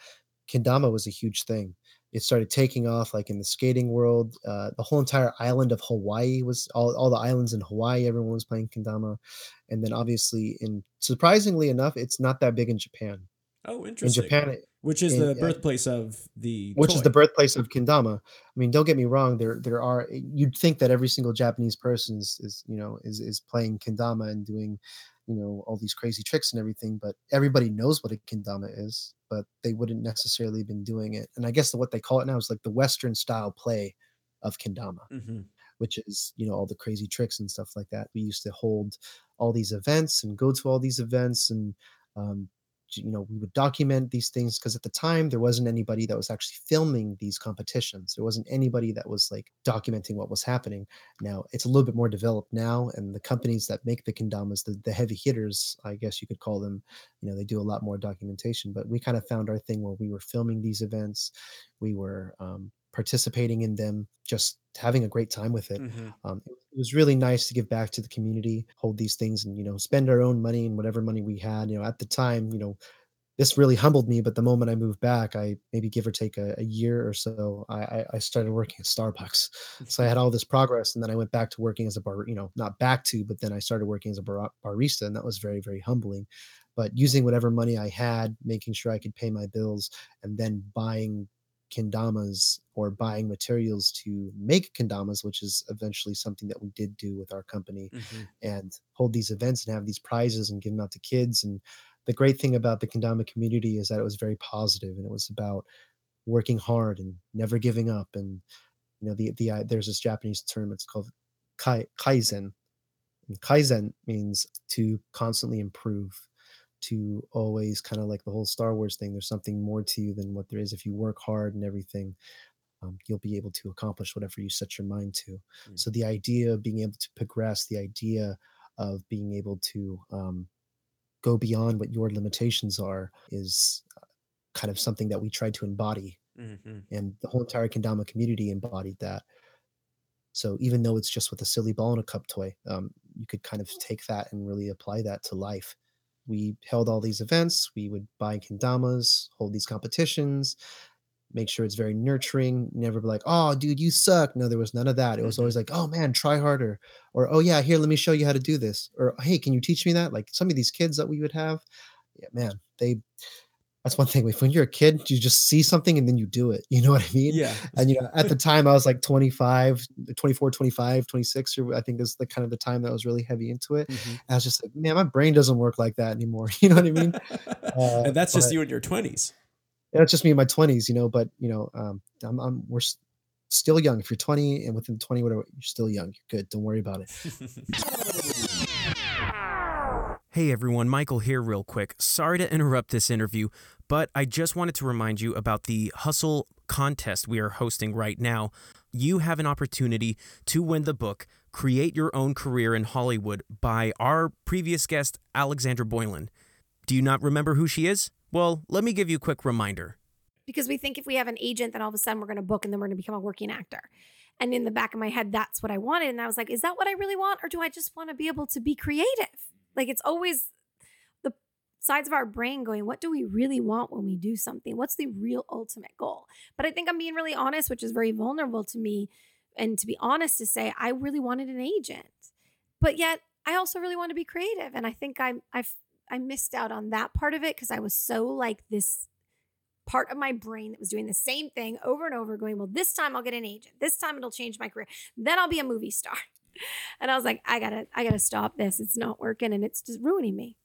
kendama was a huge thing. It started taking off like in the skating world. Uh, the whole entire island of Hawaii was all, all the islands in Hawaii. Everyone was playing kendama, and then obviously in surprisingly enough, it's not that big in Japan. oh interesting. In Japan, it, which is in- the yeah. birthplace of the which is the birthplace of kendama. I mean, don't get me wrong. There, there are. You'd think that every single Japanese person is, is you know, is is playing kendama and doing, you know, all these crazy tricks and everything. But everybody knows what a kendama is, but they wouldn't necessarily been doing it. And I guess what they call it now is like the Western style play of kendama Mhm. which is you know all the crazy tricks and stuff like that. We used to hold all these events and go to all these events and um, you know we would document these things because at the time there wasn't anybody that was actually filming these competitions. There wasn't anybody that was like documenting what was happening. Now it's a little bit more developed now, and the companies that make the kendamas, the, the heavy hitters, I guess you could call them, you know they do a lot more documentation. But we kind of found our thing where we were filming these events, we were um, participating in them, just having a great time with it. Mhm. um, it, it was really nice to give back to the community hold these things and you know spend our own money and whatever money we had you know at the time you know this really humbled me but the moment i moved back i maybe give or take a, a year or so I, I i started working at starbucks. So i had all this progress and then i went back to working as a bar you know not back to but then i started working as a bar, barista and that was very very humbling. But using whatever money i had making sure i could pay my bills and then buying kendamas or buying materials to make kendamas, which is eventually something that we did do with our company Mhm. and hold these events and have these prizes and give them out to kids. And the great thing about the kendama community is that it was very positive and it was about working hard and never giving up. And you know, the the uh, there's this Japanese term. It's called kai, kaizen. And kaizen means to constantly improve to always kind of like the whole Star Wars thing. There's something more to you than what there is. If you work hard and everything, um, you'll be able to accomplish whatever you set your mind to. Mm. So the idea of being able to progress, the idea of being able to um, go beyond what your limitations are, is uh, kind of something that we tried to embody, Mhm. and the whole entire kendama community embodied that. So even though it's just with a silly ball and a cup toy, um, you could kind of take that and really apply that to life. We held all these events. We would buy kendamas, hold these competitions, make sure it's very nurturing. Never be like, "Oh, dude, you suck." No, there was none of that. It was Mhm. always like, "Oh man, try harder," or "Oh yeah, here, let me show you how to do this," or "Hey, can you teach me that?" Like some of these kids that we would have, yeah, man, they. That's one thing. When you're a kid, you just see something and then you do it. You know what I mean? yeah and you know at the time i was like 25 24 25 26 or i think is the kind of the time that I was really heavy into it Mhm. i was just like man my brain doesn't work like that anymore you know what i mean Uh, and that's just you in your 20s That's just me in my 20s you know but you know um i'm, I'm we're still young if you're 20 and within 20 whatever you're still young you're good don't worry about it Hey everyone, Michael here, real quick. Sorry to interrupt this interview, but I just wanted to remind you about the Hustle contest we are hosting right now. You have an opportunity to win the book Create Your Own Career in Hollywood by our previous guest, Alexandra Boylan. Do you not remember who she is? Well, let me give you a quick reminder. Because we think if we have an agent, then all of a sudden we're going to book and then we're going to become a working actor. And in the back of my head, that's what I wanted. And I was like, is that what I really want? Or do I just want to be able to be creative? Like it's always the sides of our brain going, what do we really want when we do something? What's the real ultimate goal? But I think I'm being really honest, which is very vulnerable to me. And to be honest, to say, I really wanted an agent. But yet, I also really want to be creative. And I think I, I, I missed out on that part of it because I was so like this part of my brain that was doing the same thing over and over, going, Well, this time I'll get an agent. This time it'll change my career. Then I'll be a movie star. And I was like, I gotta, I gotta stop this. It's not working and it's just ruining me.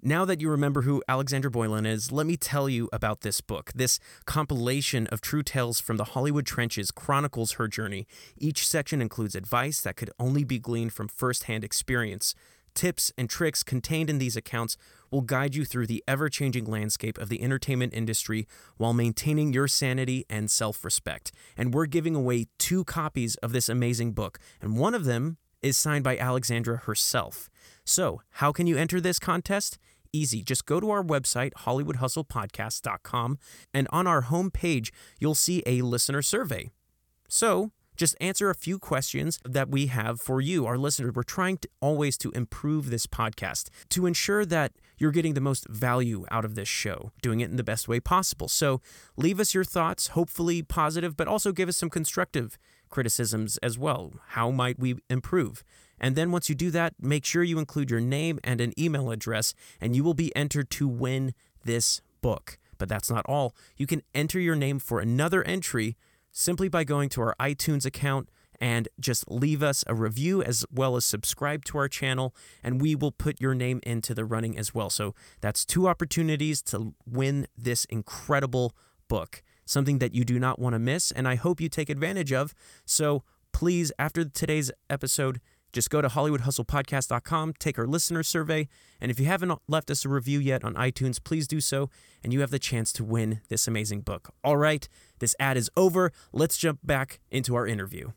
Now that you remember who Alexandra Boylan is, let me tell you about this book. This compilation of true tales from the Hollywood trenches chronicles her journey. Each section includes advice that could only be gleaned from firsthand experience. Tips and tricks contained in these accounts will guide you through the ever changing landscape of the entertainment industry while maintaining your sanity and self respect. And we're giving away two copies of this amazing book, and one of them is signed by Alexandra herself. So, how can you enter this contest? Easy. Just go to our website, HollywoodHustlePodcast.com, and on our homepage, you'll see a listener survey. So, just answer a few questions that we have for you, our listeners. We're trying to always to improve this podcast to ensure that you're getting the most value out of this show, doing it in the best way possible. So leave us your thoughts, hopefully positive, but also give us some constructive criticisms as well. How might we improve? And then once you do that, make sure you include your name and an email address, and you will be entered to win this book. But that's not all. You can enter your name for another entry simply by going to our iTunes account and just leave us a review as well as subscribe to our channel, and we will put your name into the running as well. So that's two opportunities to win this incredible book, something that you do not want to miss, and I hope you take advantage of. So please, after today's episode, just go to HollywoodHustlePodcast.com, take our listener survey, and if you haven't left us a review yet on iTunes, please do so, and you have the chance to win this amazing book. All right, this ad is over. Let's jump back into our interview.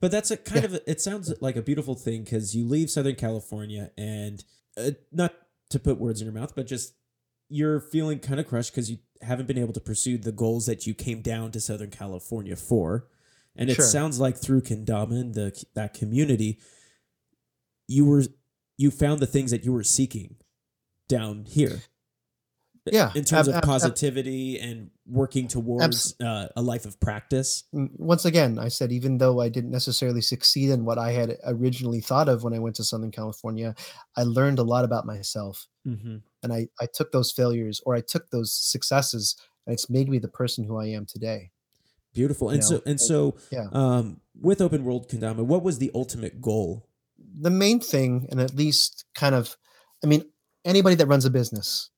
But that's a kind of a, it sounds like a beautiful thing because you leave Southern California and uh, not to put words in your mouth, but just you're feeling kind of crushed because you haven't been able to pursue the goals that you came down to Southern California for. And it Sure. sounds like through Kendama and the that community, you were you found the things that you were seeking down here. Yeah, in terms ab- of ab- ab- positivity and working towards uh, a life of practice. Mm, once again, I said even though I didn't necessarily succeed in what I had originally thought of when I went to Southern California, I learned a lot about myself. Mm-hmm. And I, I took those failures or I took those successes and it's made me the person who I am today. Beautiful. And You so and so Yeah. um, with Open World Kendama, what was the ultimate goal? The main thing, and at least kind of, I mean, anybody that runs a business,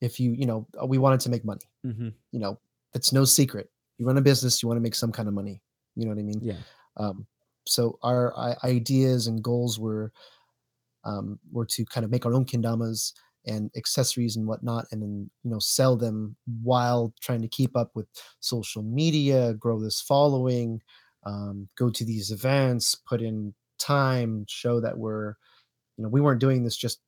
if you, you know, uh, we wanted to make money, Mm-hmm. you know, it's no secret. You run a business, you want to make some kind of money. You know what I mean? Yeah. Um, so our i- ideas and goals were um, were to kind of make our own kendamas and accessories and whatnot, and then you know sell them while trying to keep up with social media, grow this following, um, go to these events, put in time, show that we're you know we weren't doing this just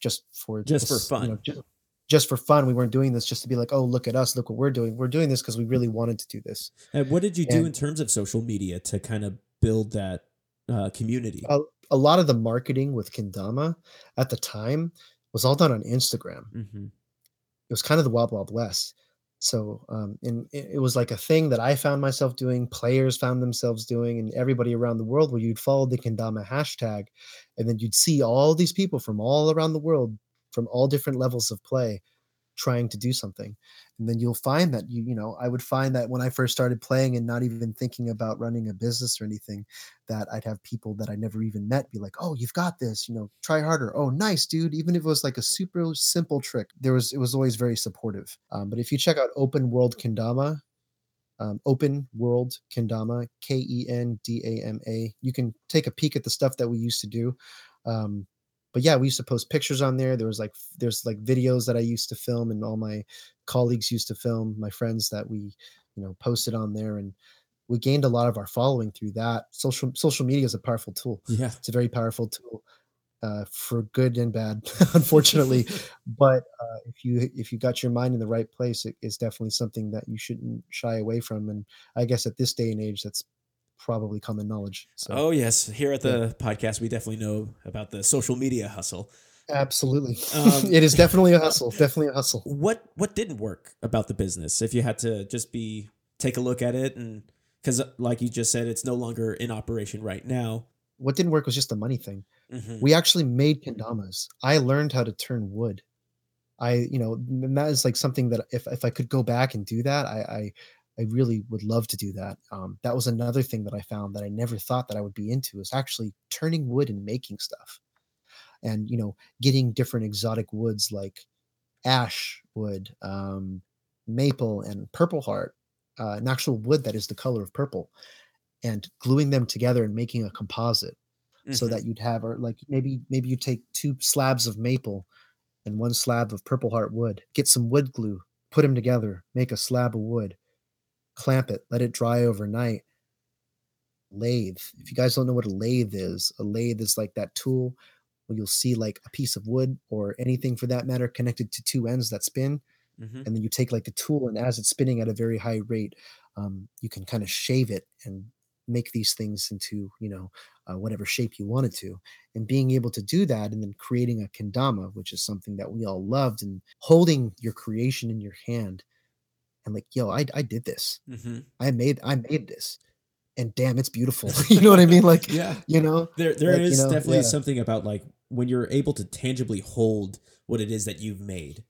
just for Just for fun. You know, ju- just for fun. We weren't doing this just to be like, oh, look at us, look what we're doing. We're doing this because we really wanted to do this. And what did you do in terms of social media to kind of build that uh, community? a, a lot of the marketing with Kendama at the time was all done on Instagram. mm-hmm. It was kind of the wild, wild west. So, um, and it, it was like a thing that I found myself doing, players found themselves doing, and everybody around the world where you'd follow the Kendama hashtag, and then you'd see all these people from all around the world, from all different levels of play, trying to do something. And then you'll find that you, you know, I would find that when I first started playing and not even thinking about running a business or anything, that I'd have people that I never even met be like, "Oh, you've got this, you know, try harder." Oh, nice, dude. Even if it was like a super simple trick, there was it was always very supportive. Um, but if you check out Open World Kendama, um, Open World Kendama, K E N D A M A, you can take a peek at the stuff that we used to do. Um, but yeah, we used to post pictures on there. There was like there's like videos that I used to film, and all my colleagues used to film. My friends that we, you know, posted on there, and we gained a lot of our following through that. Social social media is a powerful tool. Yeah. It's a very powerful tool uh, for good and bad, unfortunately. but uh, if you if you got your mind in the right place, it is definitely something that you shouldn't shy away from. And I guess at this day and age, that's probably common knowledge. So Oh yes, here at the podcast, we definitely know about the social media hustle. absolutely, Um, it is definitely a hustle. Definitely a hustle. What what didn't work about the business? If you had to just be take a look at it, and because like you just said, it's no longer in operation right now. What didn't work was just the money thing. Mhm. we actually made kendamas i learned how to turn wood i you know that is like something that if, if i could go back and do that i i, I really would love to do that um, that was another thing that i found that i never thought that i would be into is actually turning wood and making stuff and you know getting different exotic woods like ash wood um, maple and purple heart uh, an actual wood that is the color of purple and gluing them together and making a composite so Mhm. that you'd have or like maybe maybe you take two slabs of maple and one slab of purple heart wood get some wood glue put them together make a slab of wood clamp it let it dry overnight. Lathe. If you guys don't know what a lathe is a lathe is like that tool where you'll see like a piece of wood or anything for that matter connected to two ends that spin Mhm. and then you take like the tool and as it's spinning at a very high rate um, you can kind of shave it and make these things into you know uh, whatever shape you wanted to. And being able to do that and then creating a kendama which is something that we all loved and holding your creation in your hand and like yo i, I did this Mhm. i made i made this and damn it's beautiful you know what i mean like Yeah. you know There, there is Like, you know, definitely yeah. something about like when you're able to tangibly hold what it is that you've made.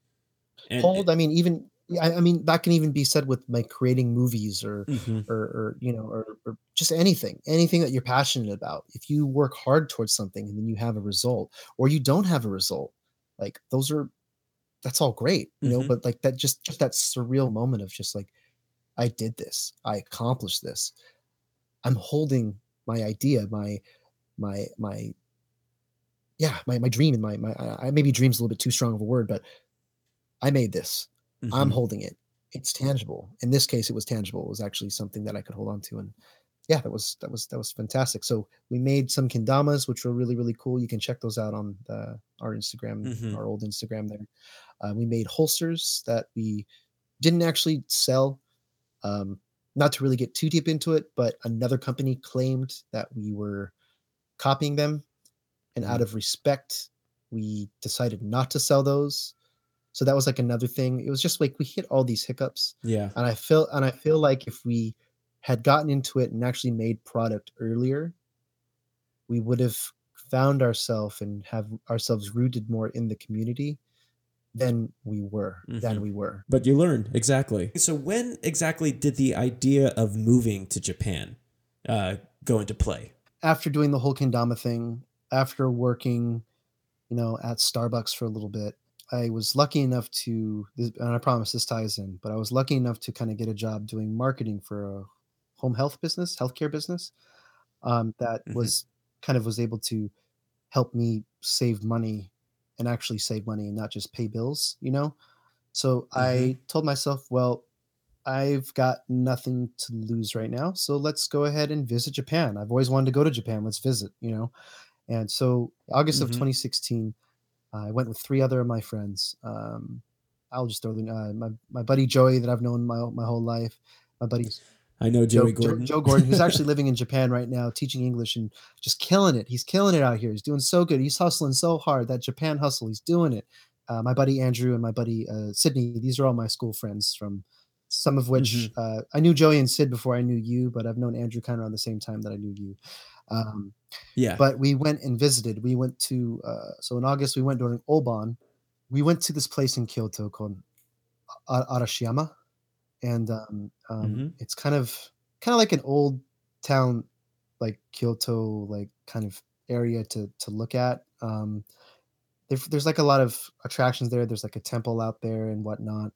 And hold i mean even I, I mean that can even be said with like creating movies or Mhm. or, or you know or, or just anything anything that you're passionate about if you work hard towards something and then you have a result or you don't have a result like those are that's all great you know Mhm. but like that just just that surreal moment of just like i did this i accomplished this i'm holding my idea my my my yeah my, my dream and my my I, maybe dream's a little bit too strong of a word but i made this I'm Mhm. holding it. It's tangible. In this case, it was tangible. It was actually something that I could hold on to. And yeah, that was that was that was fantastic. So we made some kendamas, which were really really cool. You can check those out on the, our Instagram, Mhm. our old Instagram there. Uh, we made holsters that we didn't actually sell. Um, not to really get too deep into it, but another company claimed that we were copying them, and out of respect, we decided not to sell those. So that was like another thing. It was just like we hit all these hiccups Yeah. and I feel and I feel like if we had gotten into it and actually made product earlier, we would have found ourselves and have ourselves rooted more in the community than we were than Mhm. we were. But you learned exactly. So when exactly did the idea of moving to Japan uh, go into play? After doing the whole kendama thing, after working, you know, at Starbucks for a little bit, I was lucky enough to, and I promise this ties in, but I was lucky enough to kind of get a job doing marketing for a home health business, healthcare business, um, that Mhm. was kind of was able to help me save money and actually save money and not just pay bills, you know? So I told myself, well, I've got nothing to lose right now. So let's go ahead and visit Japan. I've always wanted to go to Japan. Let's visit, you know? And so August of Mhm. 2016, I went with three other of my friends. Um, I'll just throw the uh, my my buddy Joey that I've known my my whole life. My buddy I know Joe Joey Joe- Gordon. Joe, Gordon, who's actually living in Japan right now, teaching English and just killing it. He's killing it out here. He's doing so good. He's hustling so hard. That Japan hustle, he's doing it. Uh, my buddy Andrew and my buddy uh, Sydney. These are all my school friends from some of which Mhm. uh, I knew Joey and Sid before I knew you, but I've known Andrew kind of around the same time that I knew you. Um, yeah. but we went and visited. We went to uh, so in August we went during Obon. We went to this place in Kyoto called Arashiyama, and um, um, Mhm. it's kind of kind of like an old town, like Kyoto, like kind of area to to look at. Um, there, there's like a lot of attractions there. There's like a temple out there and whatnot.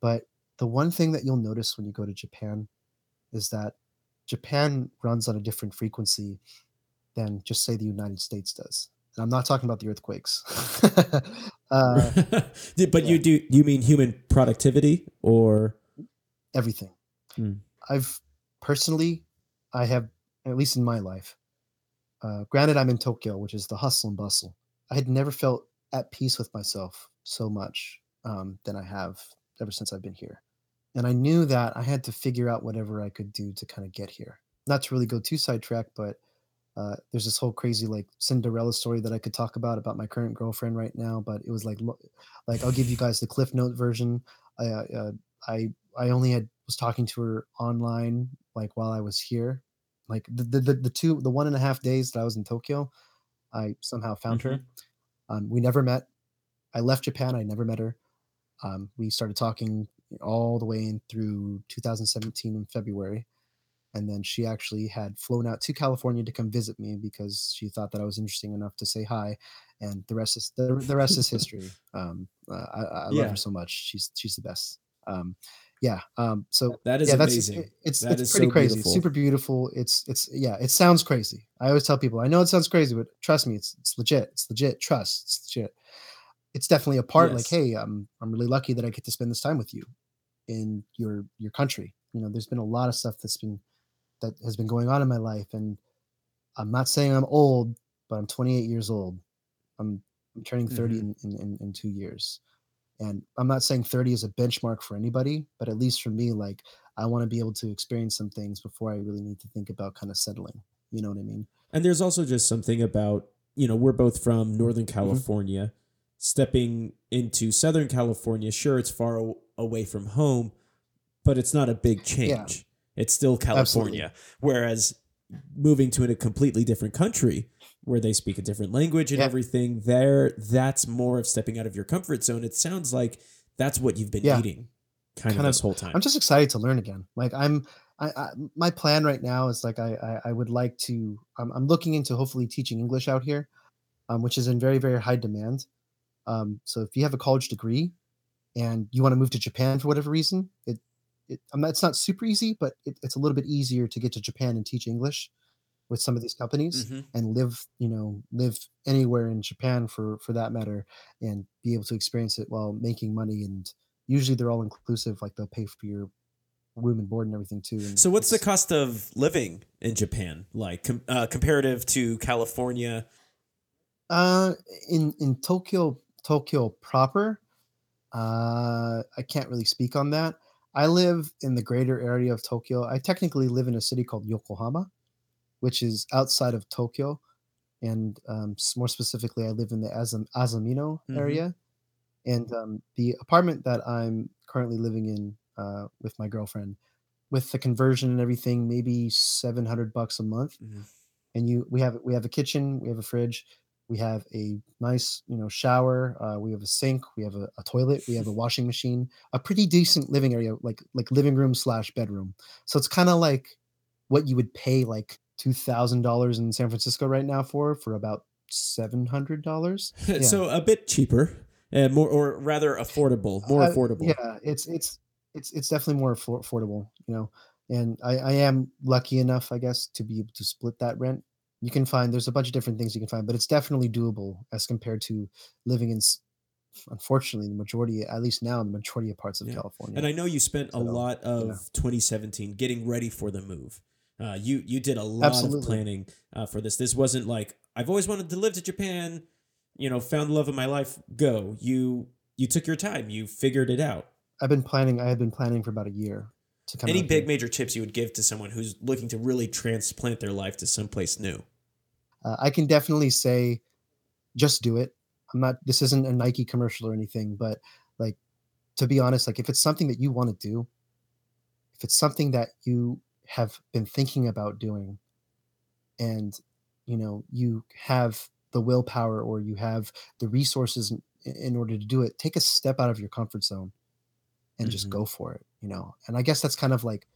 But the one thing that you'll notice when you go to Japan is that Japan runs on a different frequency than just say the United States does. And I'm not talking about the earthquakes. uh, but you do you mean human productivity or everything. Hmm. I've personally, I have at least in my life. Uh, granted, I'm in Tokyo, which is the hustle and bustle. I had never felt at peace with myself so much um, than I have ever since I've been here. And I knew that I had to figure out whatever I could do to kind of get here. Not to really go too sidetracked, but uh, there's this whole crazy like Cinderella story that I could talk about about my current girlfriend right now. But it was like, like I'll give you guys the Cliff Note version. I uh, uh, I I only had was talking to her online like while I was here, like the the, the, two the one and a half days that I was in Tokyo. I somehow found her. Um, we never met. I left Japan. I never met her. Um, we started talking all the way in through 2017 in February. And then she actually had flown out to California to come visit me because she thought that I was interesting enough to say hi. And the rest is the, the rest is history. Um, uh, I, I love Yeah. her so much. She's she's the best. Um, yeah. Um, so That is yeah, amazing. that's it- it's That it's is pretty so crazy. beautiful. Super beautiful. It's it's yeah. It sounds crazy. I always tell people, I know it sounds crazy, but trust me, it's it's legit. It's legit. Trust. It's legit. It's definitely a part. Like, hey, I'm I'm really lucky that I get to spend this time with you in your your country. You know, there's been a lot of stuff that's been that has been going on in my life, and I'm not saying I'm old, but I'm 28 years old. I'm I'm turning 30 in, in, in in two years. And I'm not saying 30 is a benchmark for anybody, but at least for me, like I want to be able to experience some things before I really need to think about kind of settling. You know what I mean? And there's also just something about, you know, we're both from Northern Mm-hmm. California. Stepping into Southern California, sure, it's far away from home, but it's not a big change. It's still California. Whereas moving to a completely different country where they speak a different language and Yeah. everything, there, that's more of stepping out of your comfort zone. It sounds like that's what you've been Yeah. eating kind, Kind of of- this whole time. I'm just excited to learn again. Like I'm, I, I my plan right now is like I, I, I would like to. I'm, I'm looking into hopefully teaching English out here, um, which is in very very high demand. Um, so if you have a college degree, and you want to move to Japan for whatever reason, it, it I'm not, it's not super easy, but it, it's a little bit easier to get to Japan and teach English with some of these companies Mhm. and live you know live anywhere in japan for for that matter and be able to experience it while making money and usually they're all inclusive like they'll pay for your room and board and everything too and So, what's the cost of living in Japan like com- uh, comparative to California? uh in in tokyo tokyo proper uh i can't really speak on that i live in the greater area of tokyo i technically live in a city called yokohama which is outside of tokyo and um, more specifically i live in the Azam- azamino Mhm. area and um, the apartment that i'm currently living in uh, with my girlfriend with the conversion and everything maybe 700 bucks a month Mhm. and you we have we have a kitchen we have a fridge we have a nice you know shower uh, we have a sink we have a, a toilet we have a washing machine a pretty decent living area like like living room slash bedroom so it's kind of like what you would pay like $2000 in san francisco right now for for about $700 Yeah. so a bit cheaper and more, or rather affordable, more Uh, affordable. Yeah, it's it's it's it's definitely more affor- affordable, you know. And I, I am lucky enough, I guess, to be able to split that rent. You can find there's a bunch of different things you can find, but it's definitely doable as compared to living in. Unfortunately, the majority, at least now, the majority of parts of Yeah. California. And I know you spent a lot of know. 2017 getting ready for the move. Uh, you you did a lot of planning uh, for this. This wasn't like I've always wanted to live to Japan. You know, found the love of my life. Go. You you took your time. You figured it out. I've been planning. I had been planning for about a year to come. Any big here. major tips you would give to someone who's looking to really transplant their life to someplace new? uh, I can definitely say, just do it. I'm not. This isn't a Nike commercial or anything, but like, to be honest, like if it's something that you want to do, if it's something that you have been thinking about doing, and you know you have the willpower or you have the resources in, order to do it, take a step out of your comfort zone, and just Mhm. go for it. You know, and I guess that's kind of like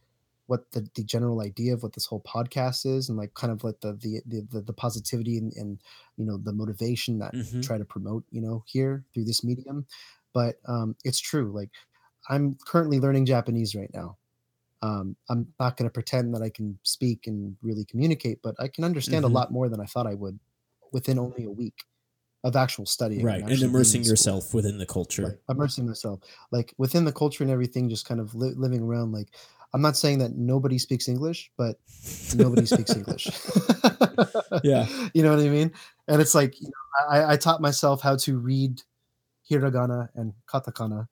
what the, the general idea of what this whole podcast is and like kind of like the the the, the, positivity and, and you know the motivation that Mhm. try to promote you know here through this medium but um it's true like i'm currently learning japanese right now um i'm not going to pretend that i can speak and really communicate but i can understand Mhm. a lot more than i thought i would within only a week of actual studying Right, and in immersing yourself within the culture. like immersing myself like within the culture and everything just kind of li- living around like I'm not saying that nobody speaks English, but nobody speaks English. Yeah. You know what I mean? And it's like, you know, I, I taught myself how to read hiragana and katakana.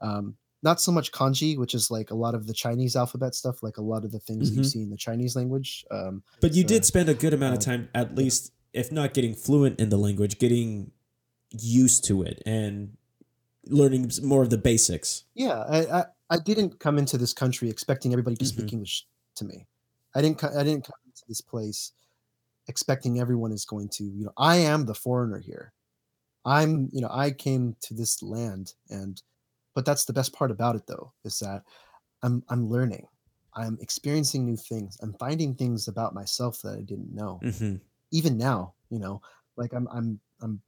Um, not so much kanji, which is like a lot of the Chinese alphabet stuff, like a lot of the things that you see in the Chinese language. Um, But you uh, did spend a good amount of uh, time, at least, if not getting fluent in the language, getting used to it and learning more of the basics. yeah, I, I, I didn't come into this country expecting everybody to speak English to me. I didn't, I didn't come into this place expecting everyone is going to, you know, I am the foreigner here. I'm, you know, I came to this land and, but that's the best part about it though, is that I'm, I'm learning. I'm experiencing new things. I'm finding things about myself that I didn't know. hmm even now you know like i'm i'm i'm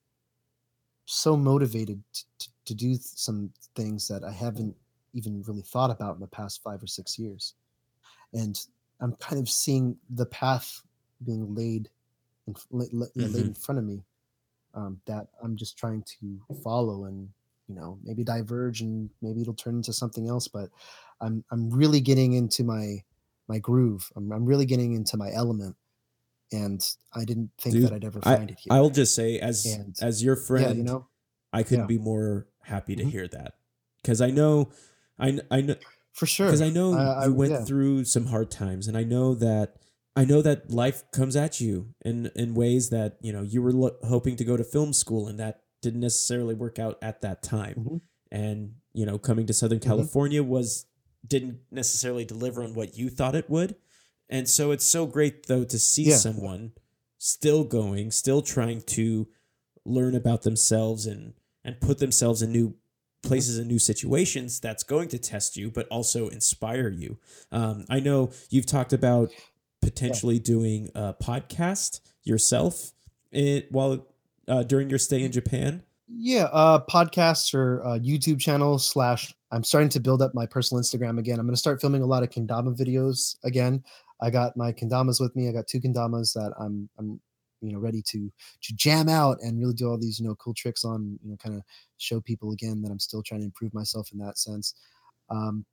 so motivated to, to, to do some things that i haven't even really thought about in the past five or six years and i'm kind of seeing the path being laid in, f- la- la- you know, laid in front of me um, that i'm just trying to follow and you know maybe diverge and maybe it'll turn into something else but i'm i'm really getting into my my groove i'm, I'm really getting into my element and i didn't think Dude, that i'd ever I, find it here I'll just say, as And- as your friend, yeah you know I couldn't yeah. be more happy to Mhm. hear that because I know, I I know for sure because I know I- I- you went yeah. through some hard times, and I know that I know that life comes at you in in ways that you know you were lo- hoping to go to film school, and that didn't necessarily work out at that time. Mhm. And you know, coming to Southern Mhm. California was didn't necessarily deliver on what you thought it would, and so it's so great though to see Yeah. someone still going, still trying to learn about themselves and and put themselves in new places and new situations that's going to test you but also inspire you um, i know you've talked about potentially doing a podcast yourself it, while uh, during your stay in japan? Yeah uh podcasts or uh, youtube channel slash i'm starting to build up my personal instagram again. I'm going to start filming a lot of kendama videos again. I got my kendamas with me. I got two kendamas that i'm i'm you know ready to to jam out and really do all these you know cool tricks on you know kind of show people again that i'm still trying to improve myself in that sense. Um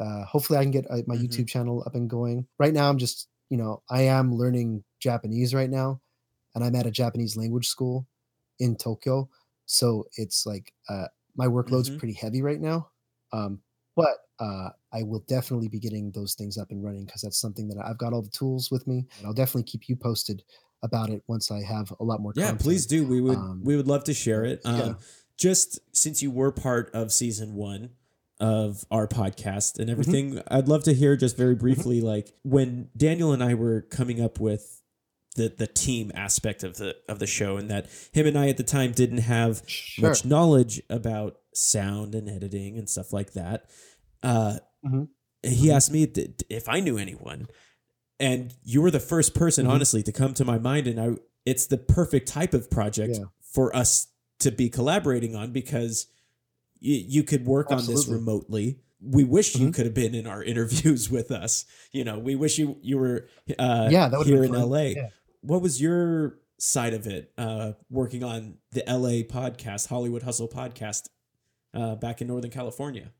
uh, hopefully i can get uh, my Mhm. youtube channel up and going. Right now i'm just you know i am learning japanese right now and i'm at a japanese language school in tokyo so it's like uh, my workload's Mhm. pretty heavy right now um, but uh, i will definitely be getting those things up and running because that's something that i've got all the tools with me and i'll definitely keep you posted about it once i have a lot more yeah content. please do we would Um, we would love to share it um, yeah. just since you were part of season one of our podcast Mm-hmm. and everything i'd love to hear just very briefly like when daniel and i were coming up with the the team aspect of the of the show and that him and i at the time didn't have sure much knowledge about sound and editing and stuff like that uh Mhm. he Mhm. asked me if i knew anyone and you were the first person Mhm. honestly to come to my mind and i it's the perfect type of project Yeah. for us to be collaborating on because you, you could work on this remotely we wish you Mhm. could have been in our interviews with us you know we wish you you were uh yeah that here in fun. la yeah. What was your side of it uh working on the la podcast hollywood hustle podcast uh back in northern california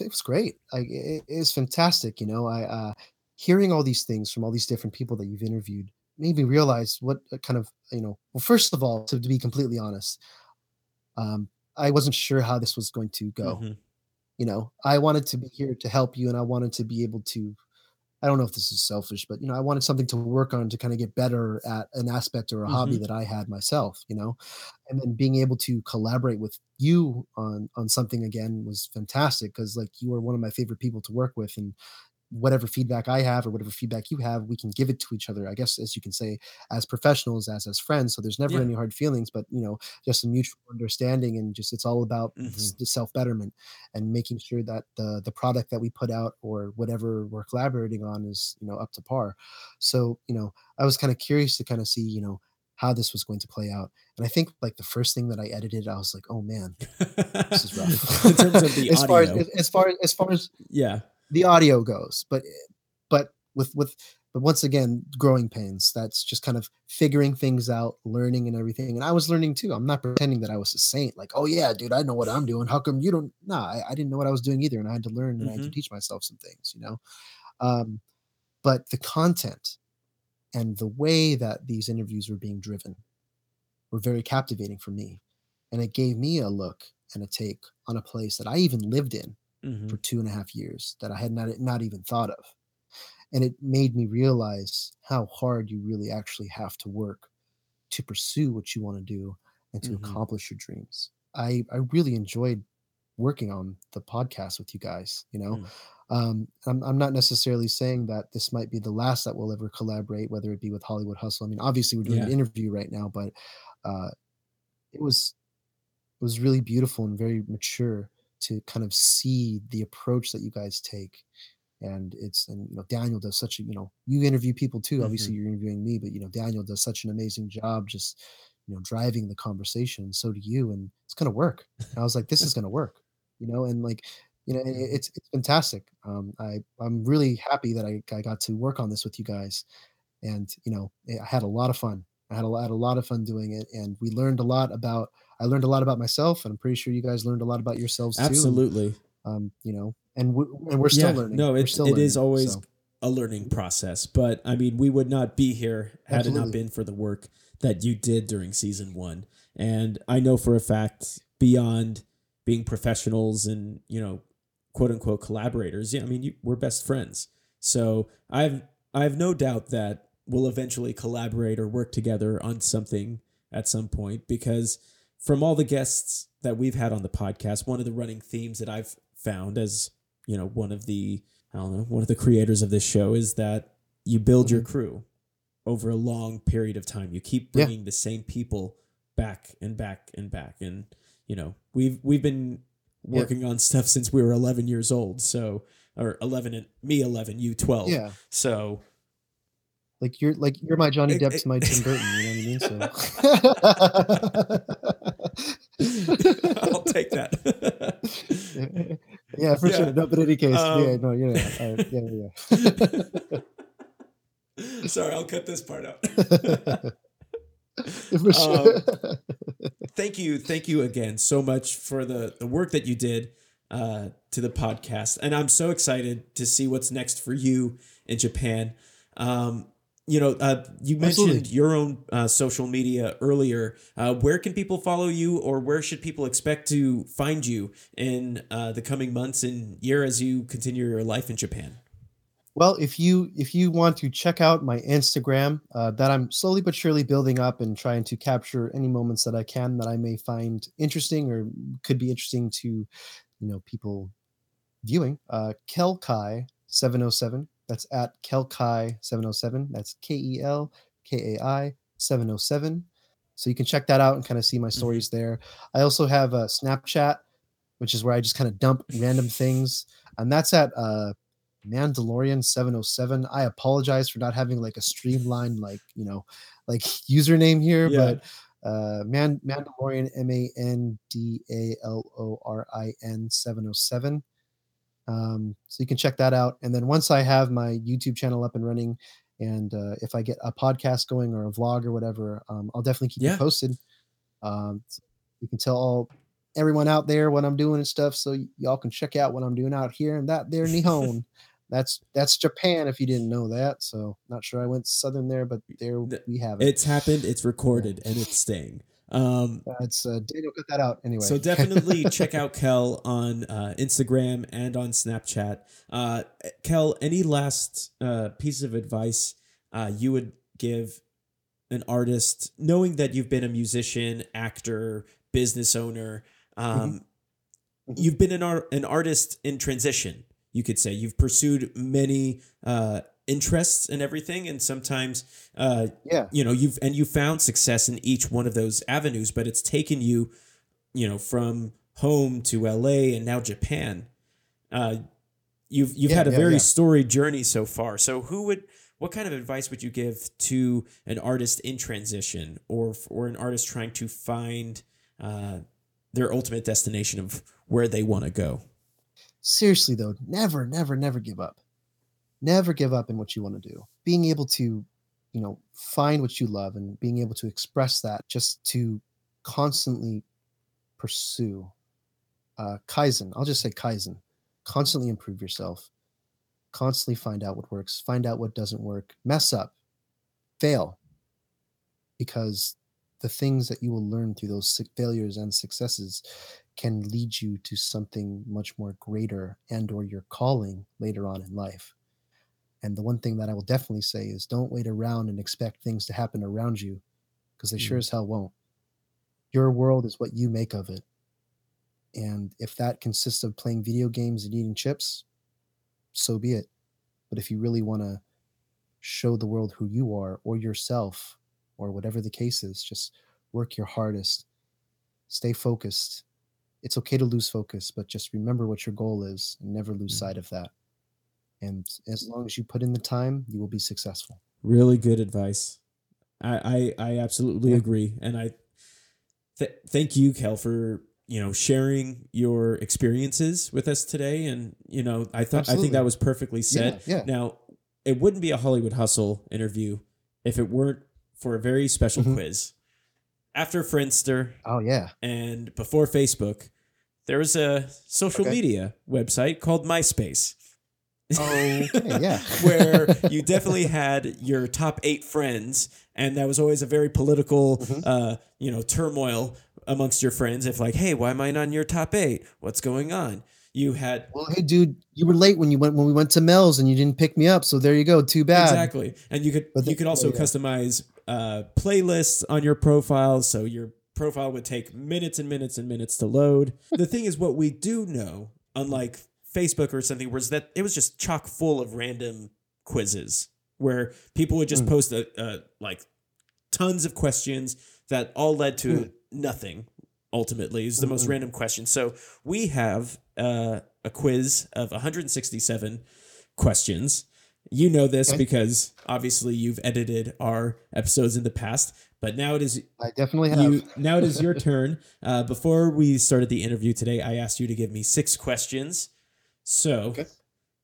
it was great. Like it, it was fantastic. You know, I uh, hearing all these things from all these different people that you've interviewed made me realize what uh, kind of you know. Well, first of all, to, to be completely honest, um, I wasn't sure how this was going to go. Mhm. You know, I wanted to be here to help you, and I wanted to be able to. I don't know if this is selfish, but you know, I wanted something to work on to kind of get better at an aspect or a hobby mm-hmm. that I had myself. You know, and then being able to collaborate with you on on something again was fantastic because like you are one of my favorite people to work with and whatever feedback i have or whatever feedback you have we can give it to each other i guess as you can say as professionals as as friends. So there's never Yeah. any hard feelings but you know just a mutual understanding and just it's all about Mhm. the self betterment and making sure that the the product that we put out or whatever we're collaborating on is you know up to par. So you know i was kind of curious to kind of see you know how this was going to play out. And i think like the first thing that i edited i was like oh man this is rough. In terms of the as far as as far as far as yeah the audio goes but but with with but once again, growing pains. That's just kind of figuring things out, learning and everything. And I was learning too. I'm not pretending that I was a saint, like, oh yeah, dude, I know what I'm doing. How come you don't? Nah, I, I didn't know what I was doing either, and I had to learn and I had to Mhm. teach myself some things, you know. Um, but the content and the way that these interviews were being driven were very captivating for me, and it gave me a look and a take on a place that I even lived in Mhm. for two and a half years that I had not not even thought of. And it made me realize how hard you really actually have to work to pursue what you want to do and to Mhm. accomplish your dreams. I I really enjoyed working on the podcast with you guys, you know. Mm. Um, I'm, I'm not necessarily saying that this might be the last that we'll ever collaborate, whether it be with Hollywood Hustle. I mean, obviously we're doing an interview right now, but uh, it was it was really beautiful and very mature to kind of see the approach that you guys take and it's and you know daniel does such a you know you interview people too obviously you're interviewing me but you know daniel does such an amazing job just you know driving the conversation and so do you and it's gonna work. And i was like this is gonna work you know and like you know it, it's it's fantastic. Um i i'm really happy that I, I got to work on this with you guys and you know i had a lot of fun. I had a lot, had a lot of fun doing it and we learned a lot about i learned a lot about myself and i'm pretty sure you guys learned a lot about yourselves too Absolutely. um you know and we, and we're still yeah, learning No, it's still it is learning, always so. a learning process. But I mean, we would not be here had it not been for the work that you did during season one. And I know for a fact, beyond being professionals and you know, quote unquote collaborators, yeah, I mean, you, we're best friends. So I've I have no doubt that we'll eventually collaborate or work together on something at some point because from all the guests that we've had on the podcast, one of the running themes that I've found as you know one of the I don't know one of the creators of this show is that you build your mm-hmm. crew over a long period of time. You keep Yeah. bringing the same people back and back and back, and you know we've we've been Yeah. working on stuff since we were 11 years old. So or 11 and me 11, you 12. yeah So like you're like you're my johnny It- depp my tim burton you know what i mean so I'll take that. yeah for Yeah. sure no but in any case yeah Um, no you know uh, yeah yeah Sorry, I'll cut this part out. for sure thank you thank you again so much for the the work that you did uh to the podcast and i'm so excited to see what's next for you in japan um you know uh you mentioned Absolutely. your own uh, social media earlier uh where can people follow you or where should people expect to find you in uh the coming months and year as you continue your life in japan Well, if you if you want to check out my Instagram, uh, that I'm slowly but surely building up and trying to capture any moments that I can that I may find interesting or could be interesting to, you know, people viewing. Uh, Kelkai seven oh seven. That's at Kelkai seven oh seven. That's K E L K A I seven oh seven. So you can check that out and kind of see my stories there. I also have a Snapchat, which is where I just kind of dump random things, and that's at uh, Mandalorian 707. I apologize for not having like a streamlined like, you know, like username here, Yeah. but uh Man Mandalorian M A N D A L O R I N 707. Um so you can check that out and then once I have my YouTube channel up and running and uh if I get a podcast going or a vlog or whatever, um I'll definitely keep Yeah. you posted. Um so you can tell all everyone out there what I'm doing and stuff so y- y'all can check out what I'm doing out here and that there Nihon. That's that's Japan if you didn't know that. So not sure I went southern there, but there we have it. it's happened it's recorded and it's staying um That's uh, Daniel cut that out anyway. So definitely check out Kel on uh, Instagram and on Snapchat. Uh, Kel, any last uh, piece of advice uh, you would give an artist, knowing that you've been a musician, actor, business owner, um, Mhm. you've been an art, an artist in transition. You could say you've pursued many uh, interests and everything, and sometimes uh, yeah, you know you've and you found success in each one of those avenues but it's taken you you know from home to LA and now Japan uh you've you've Yeah, had a yeah, very yeah. storied journey so far so who would what kind of advice would you give to an artist in transition or or an artist trying to find uh their ultimate destination of where they want to go seriously though, never, never, never give up. Never give up in what you want to do. Being able to, you know, find what you love and being able to express that just to constantly pursue uh, Kaizen. I'll just say Kaizen. Constantly improve yourself. Constantly find out what works, find out what doesn't work, mess up, fail. Because the things that you will learn through those failures and successes can lead you to something much more greater and or your calling later on in life and the one thing that i will definitely say is don't wait around and expect things to happen around you because they sure Mm. as hell won't. Your world is what you make of it. And if that consists of playing video games and eating chips so be it. But if you really want to show the world who you are or yourself or whatever the case is just work your hardest. Stay focused. It's okay to lose focus but just remember what your goal is and never lose Mhm. sight of that and as long as you put in the time you will be successful Really good advice. I I, I absolutely Yeah. agree, and I th- thank you, Kel, for you know sharing your experiences with us today. And you know, I thought I think that was perfectly said. yeah Now, it wouldn't be a Hollywood Hustle interview if it weren't for a very special Mhm. quiz. After Friendster oh yeah and before Facebook, there was a social Okay. media website called MySpace. Okay yeah where you definitely had your top eight friends, and that was always a very political, Mhm. uh, you know, turmoil amongst your friends. If like, hey, why am I not in your top eight? What's going on? You had well hey dude you were late when you went when we went to mel's and you didn't pick me up so there you go too bad exactly, and you could But you could also yeah. customize uh, playlists on your profile, so your profile would take minutes and minutes and minutes to load. the thing is, what we do know, unlike Facebook or something, was that it was just chock full of random quizzes where people would just Mm. post a, uh, like tons of questions that all led to Mm. nothing. Ultimately, is the most Mm-mm. random question. So we have uh, a quiz of 167 questions. You know this Okay. because obviously you've edited our episodes in the past, but now it is i definitely have you now it is your turn. Uh, before we started the interview today, I asked you to give me six questions. So, Okay.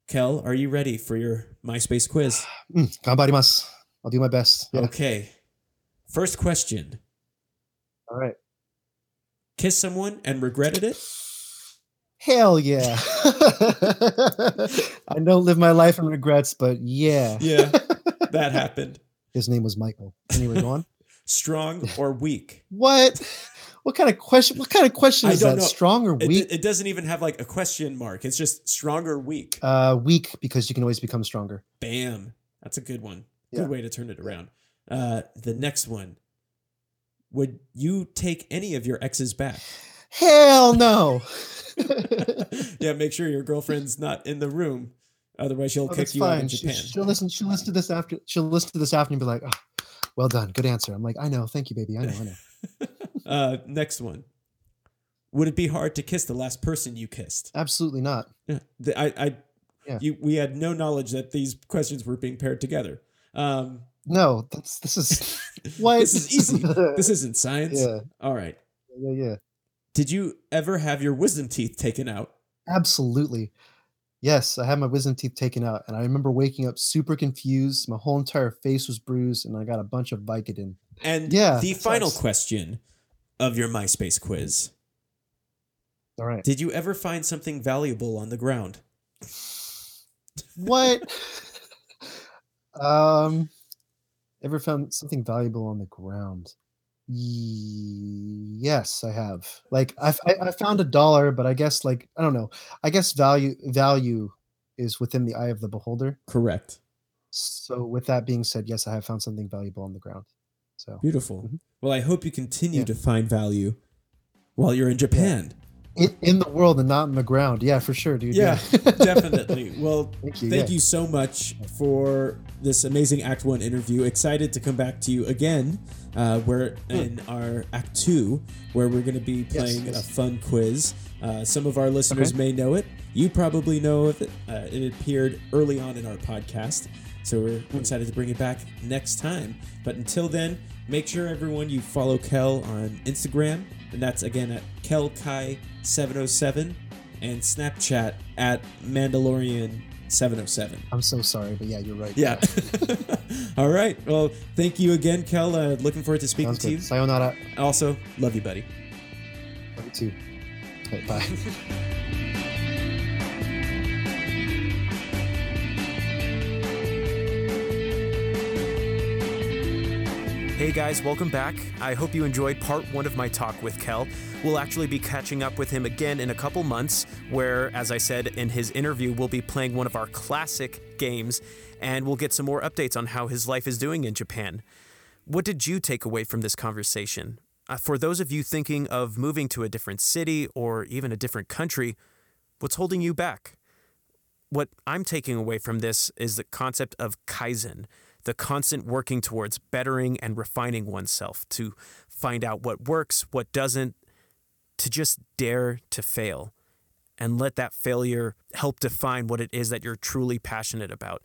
Kel, are you ready for your MySpace quiz? Mm, ganbarimasu. i'll do my best yeah. Okay. First question: all right Kiss someone and regretted it? hell yeah i don't live my life in regrets but yeah Yeah, that happened. his name was michael anyway go on Strong or weak? What? What kind of question? What kind of question I is that? know. Strong or It, weak? it doesn't even have like a question mark. It's just strong or weak. uh, weak because you can always become stronger. Bam. That's a good one. Yeah. Good way to turn it around. Uh, the next one. Would you take any of your exes back? Hell no. yeah, make sure your girlfriend's not in the room. Otherwise, she'll Oh, kick you out in fine. She, Japan. she'll listen. She'll listen to this after. She'll listen to this after and be like, oh, "Well done, good answer." I'm like, "I know, thank you, baby. I know, I know." uh, next one. Would it be hard to kiss the last person you kissed? Absolutely not. Yeah, the, I, I, Yeah. you, we had no knowledge that these questions were being paired together. Um, No, that's this is what this is easy. This isn't science. yeah, All right. yeah, yeah. Did you ever have your wisdom teeth taken out? Absolutely. Yes, I had my wisdom teeth taken out, and I remember waking up super confused. My whole entire face was bruised, and I got a bunch of Vicodin. And Yeah, the final question of your MySpace quiz: All right. Did you ever find something valuable on the ground? What? um, ever found something valuable on the ground? Ye- Yes, I have. Like I, I, I found a dollar, but I guess like I don't know. I guess value value is within the eye of the beholder. Correct. So with that being said, yes, I have found something valuable on the ground. So Beautiful. Mhm. Well, I hope you continue Yeah. to find value while you're in Japan. in, in the world and not in the ground. Yeah, for sure, dude. Yeah, definitely. Well, Thank you. thank yeah. you so much for this amazing Act One interview. Excited to come back to you again. Uh, we're in our Act Two, where we're going to be Hmm. Yes, playing yes. a fun quiz. Uh, some of our listeners Okay. may know it. You probably know of it. Uh, it appeared early on in our podcast, so we're excited to bring it back next time. But until then, make sure everyone you follow Kel on Instagram, and that's again at KelKai707, and Snapchat at Mandalorian 707. I'm so sorry, but yeah, you're right. Yeah. All right. Well, thank you again, Kel. Uh, looking forward to speaking Sounds to you. Sayonara. Also, love you, buddy. Love you too. Okay, bye. Hey guys, welcome back. I hope you enjoyed part one of my talk with Kel. We'll actually be catching up with him again in a couple months, where, as I said in his interview, we'll be playing one of our classic games and we'll get some more updates on how his life is doing in Japan. What did you take away from this conversation? Uh, for those of you thinking of moving to a different city or even a different country, what's holding you back? What I'm taking away from this is the concept of Kaizen the constant working towards bettering and refining oneself to find out what works, what doesn't, to just dare to fail and let that failure help define what it is that you're truly passionate about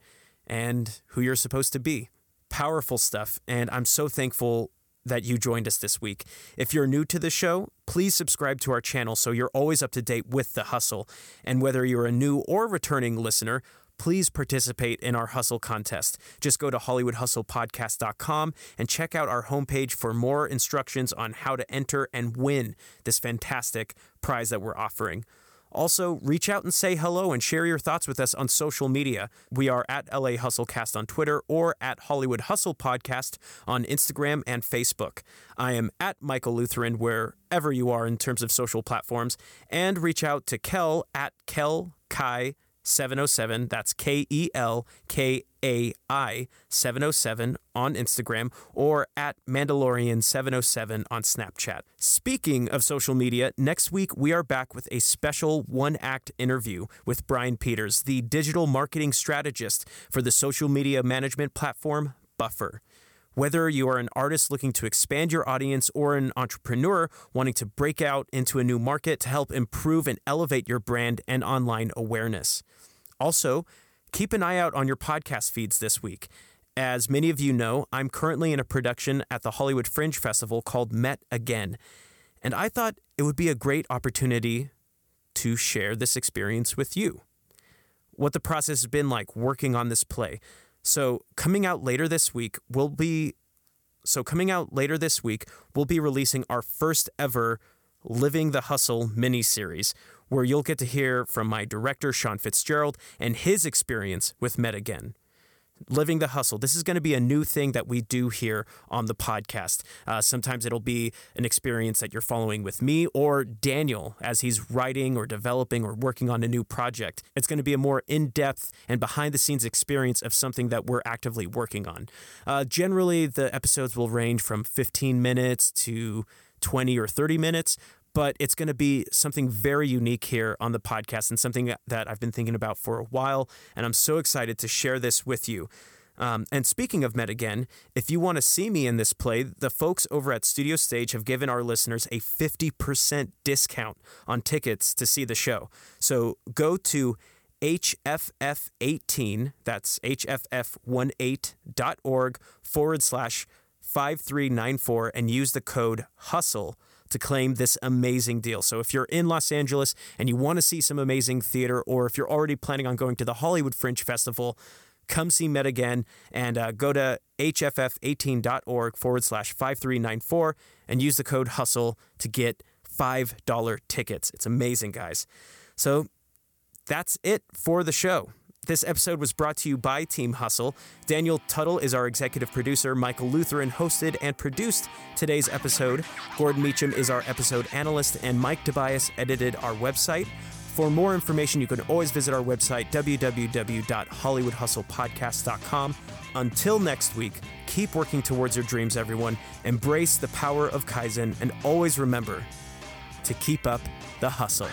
and who you're supposed to be. Powerful stuff. And I'm so thankful that you joined us this week. If you're new to the show, please subscribe to our channel so you're always up to date with the hustle. And whether you're a new or returning listener, please participate in our hustle contest. Just go to HollywoodHustlePodcast.com and check out our homepage for more instructions on how to enter and win this fantastic prize that we're offering. Also, reach out and say hello and share your thoughts with us on social media. We are at LA Hustlecast on Twitter or at Hollywood Hustle Podcast on Instagram and Facebook. I am at Michael Lutheran wherever you are in terms of social platforms, and reach out to Kel at Kel Kai 707. That's K E L K A I 707 on Instagram or at Mandalorian 707 on Snapchat. Speaking of social media, next week we are back with a special one act interview with Brian Peters, the digital marketing strategist for the social media management platform Buffer. Whether you are an artist looking to expand your audience or an entrepreneur wanting to break out into a new market to help improve and elevate your brand and online awareness. Also, keep an eye out on your podcast feeds this week. As many of you know, I'm currently in a production at the Hollywood Fringe Festival called Met Again. And I thought it would be a great opportunity to share this experience with you. What the process has been like working on this play. So, coming out later this week, we'll be so coming out later this week, we'll be releasing our first ever Living the Hustle mini series, where you'll get to hear from my director Sean Fitzgerald and his experience with Met Again. Living the Hustle. This is going to be a new thing that we do here on the podcast. Uh, sometimes it'll be an experience that you're following with me or Daniel as he's writing or developing or working on a new project. It's going to be a more in depth and behind the scenes experience of something that we're actively working on. Uh, generally, the episodes will range from 15 minutes to 20 or 30 minutes, but it's going to be something very unique here on the podcast and something that I've been thinking about for a while. And I'm so excited to share this with you. Um, and speaking of Met Again, if you want to see me in this play, the folks over at Studio Stage have given our listeners a 50% discount on tickets to see the show. So go to HFF18, that's HFF18.org forward slash 5394, and use the code HUSTLE to claim this amazing deal. So if you're in Los Angeles and you want to see some amazing theater, or if you're already planning on going to the Hollywood Fringe Festival, come see Met Again and uh, go to hff18.org forward slash 5394 and use the code HUSTLE to get $5 tickets. It's amazing, guys. So that's it for the show. This episode was brought to you by Team Hustle. Daniel Tuttle is our executive producer. Michael Lutheran hosted and produced today's episode. Gordon Meacham is our episode analyst, and Mike Tobias edited our website. For more information, you can always visit our website, www.hollywoodhustlepodcast.com. Until next week, keep working towards your dreams, everyone. Embrace the power of Kaizen, and always remember to keep up the hustle.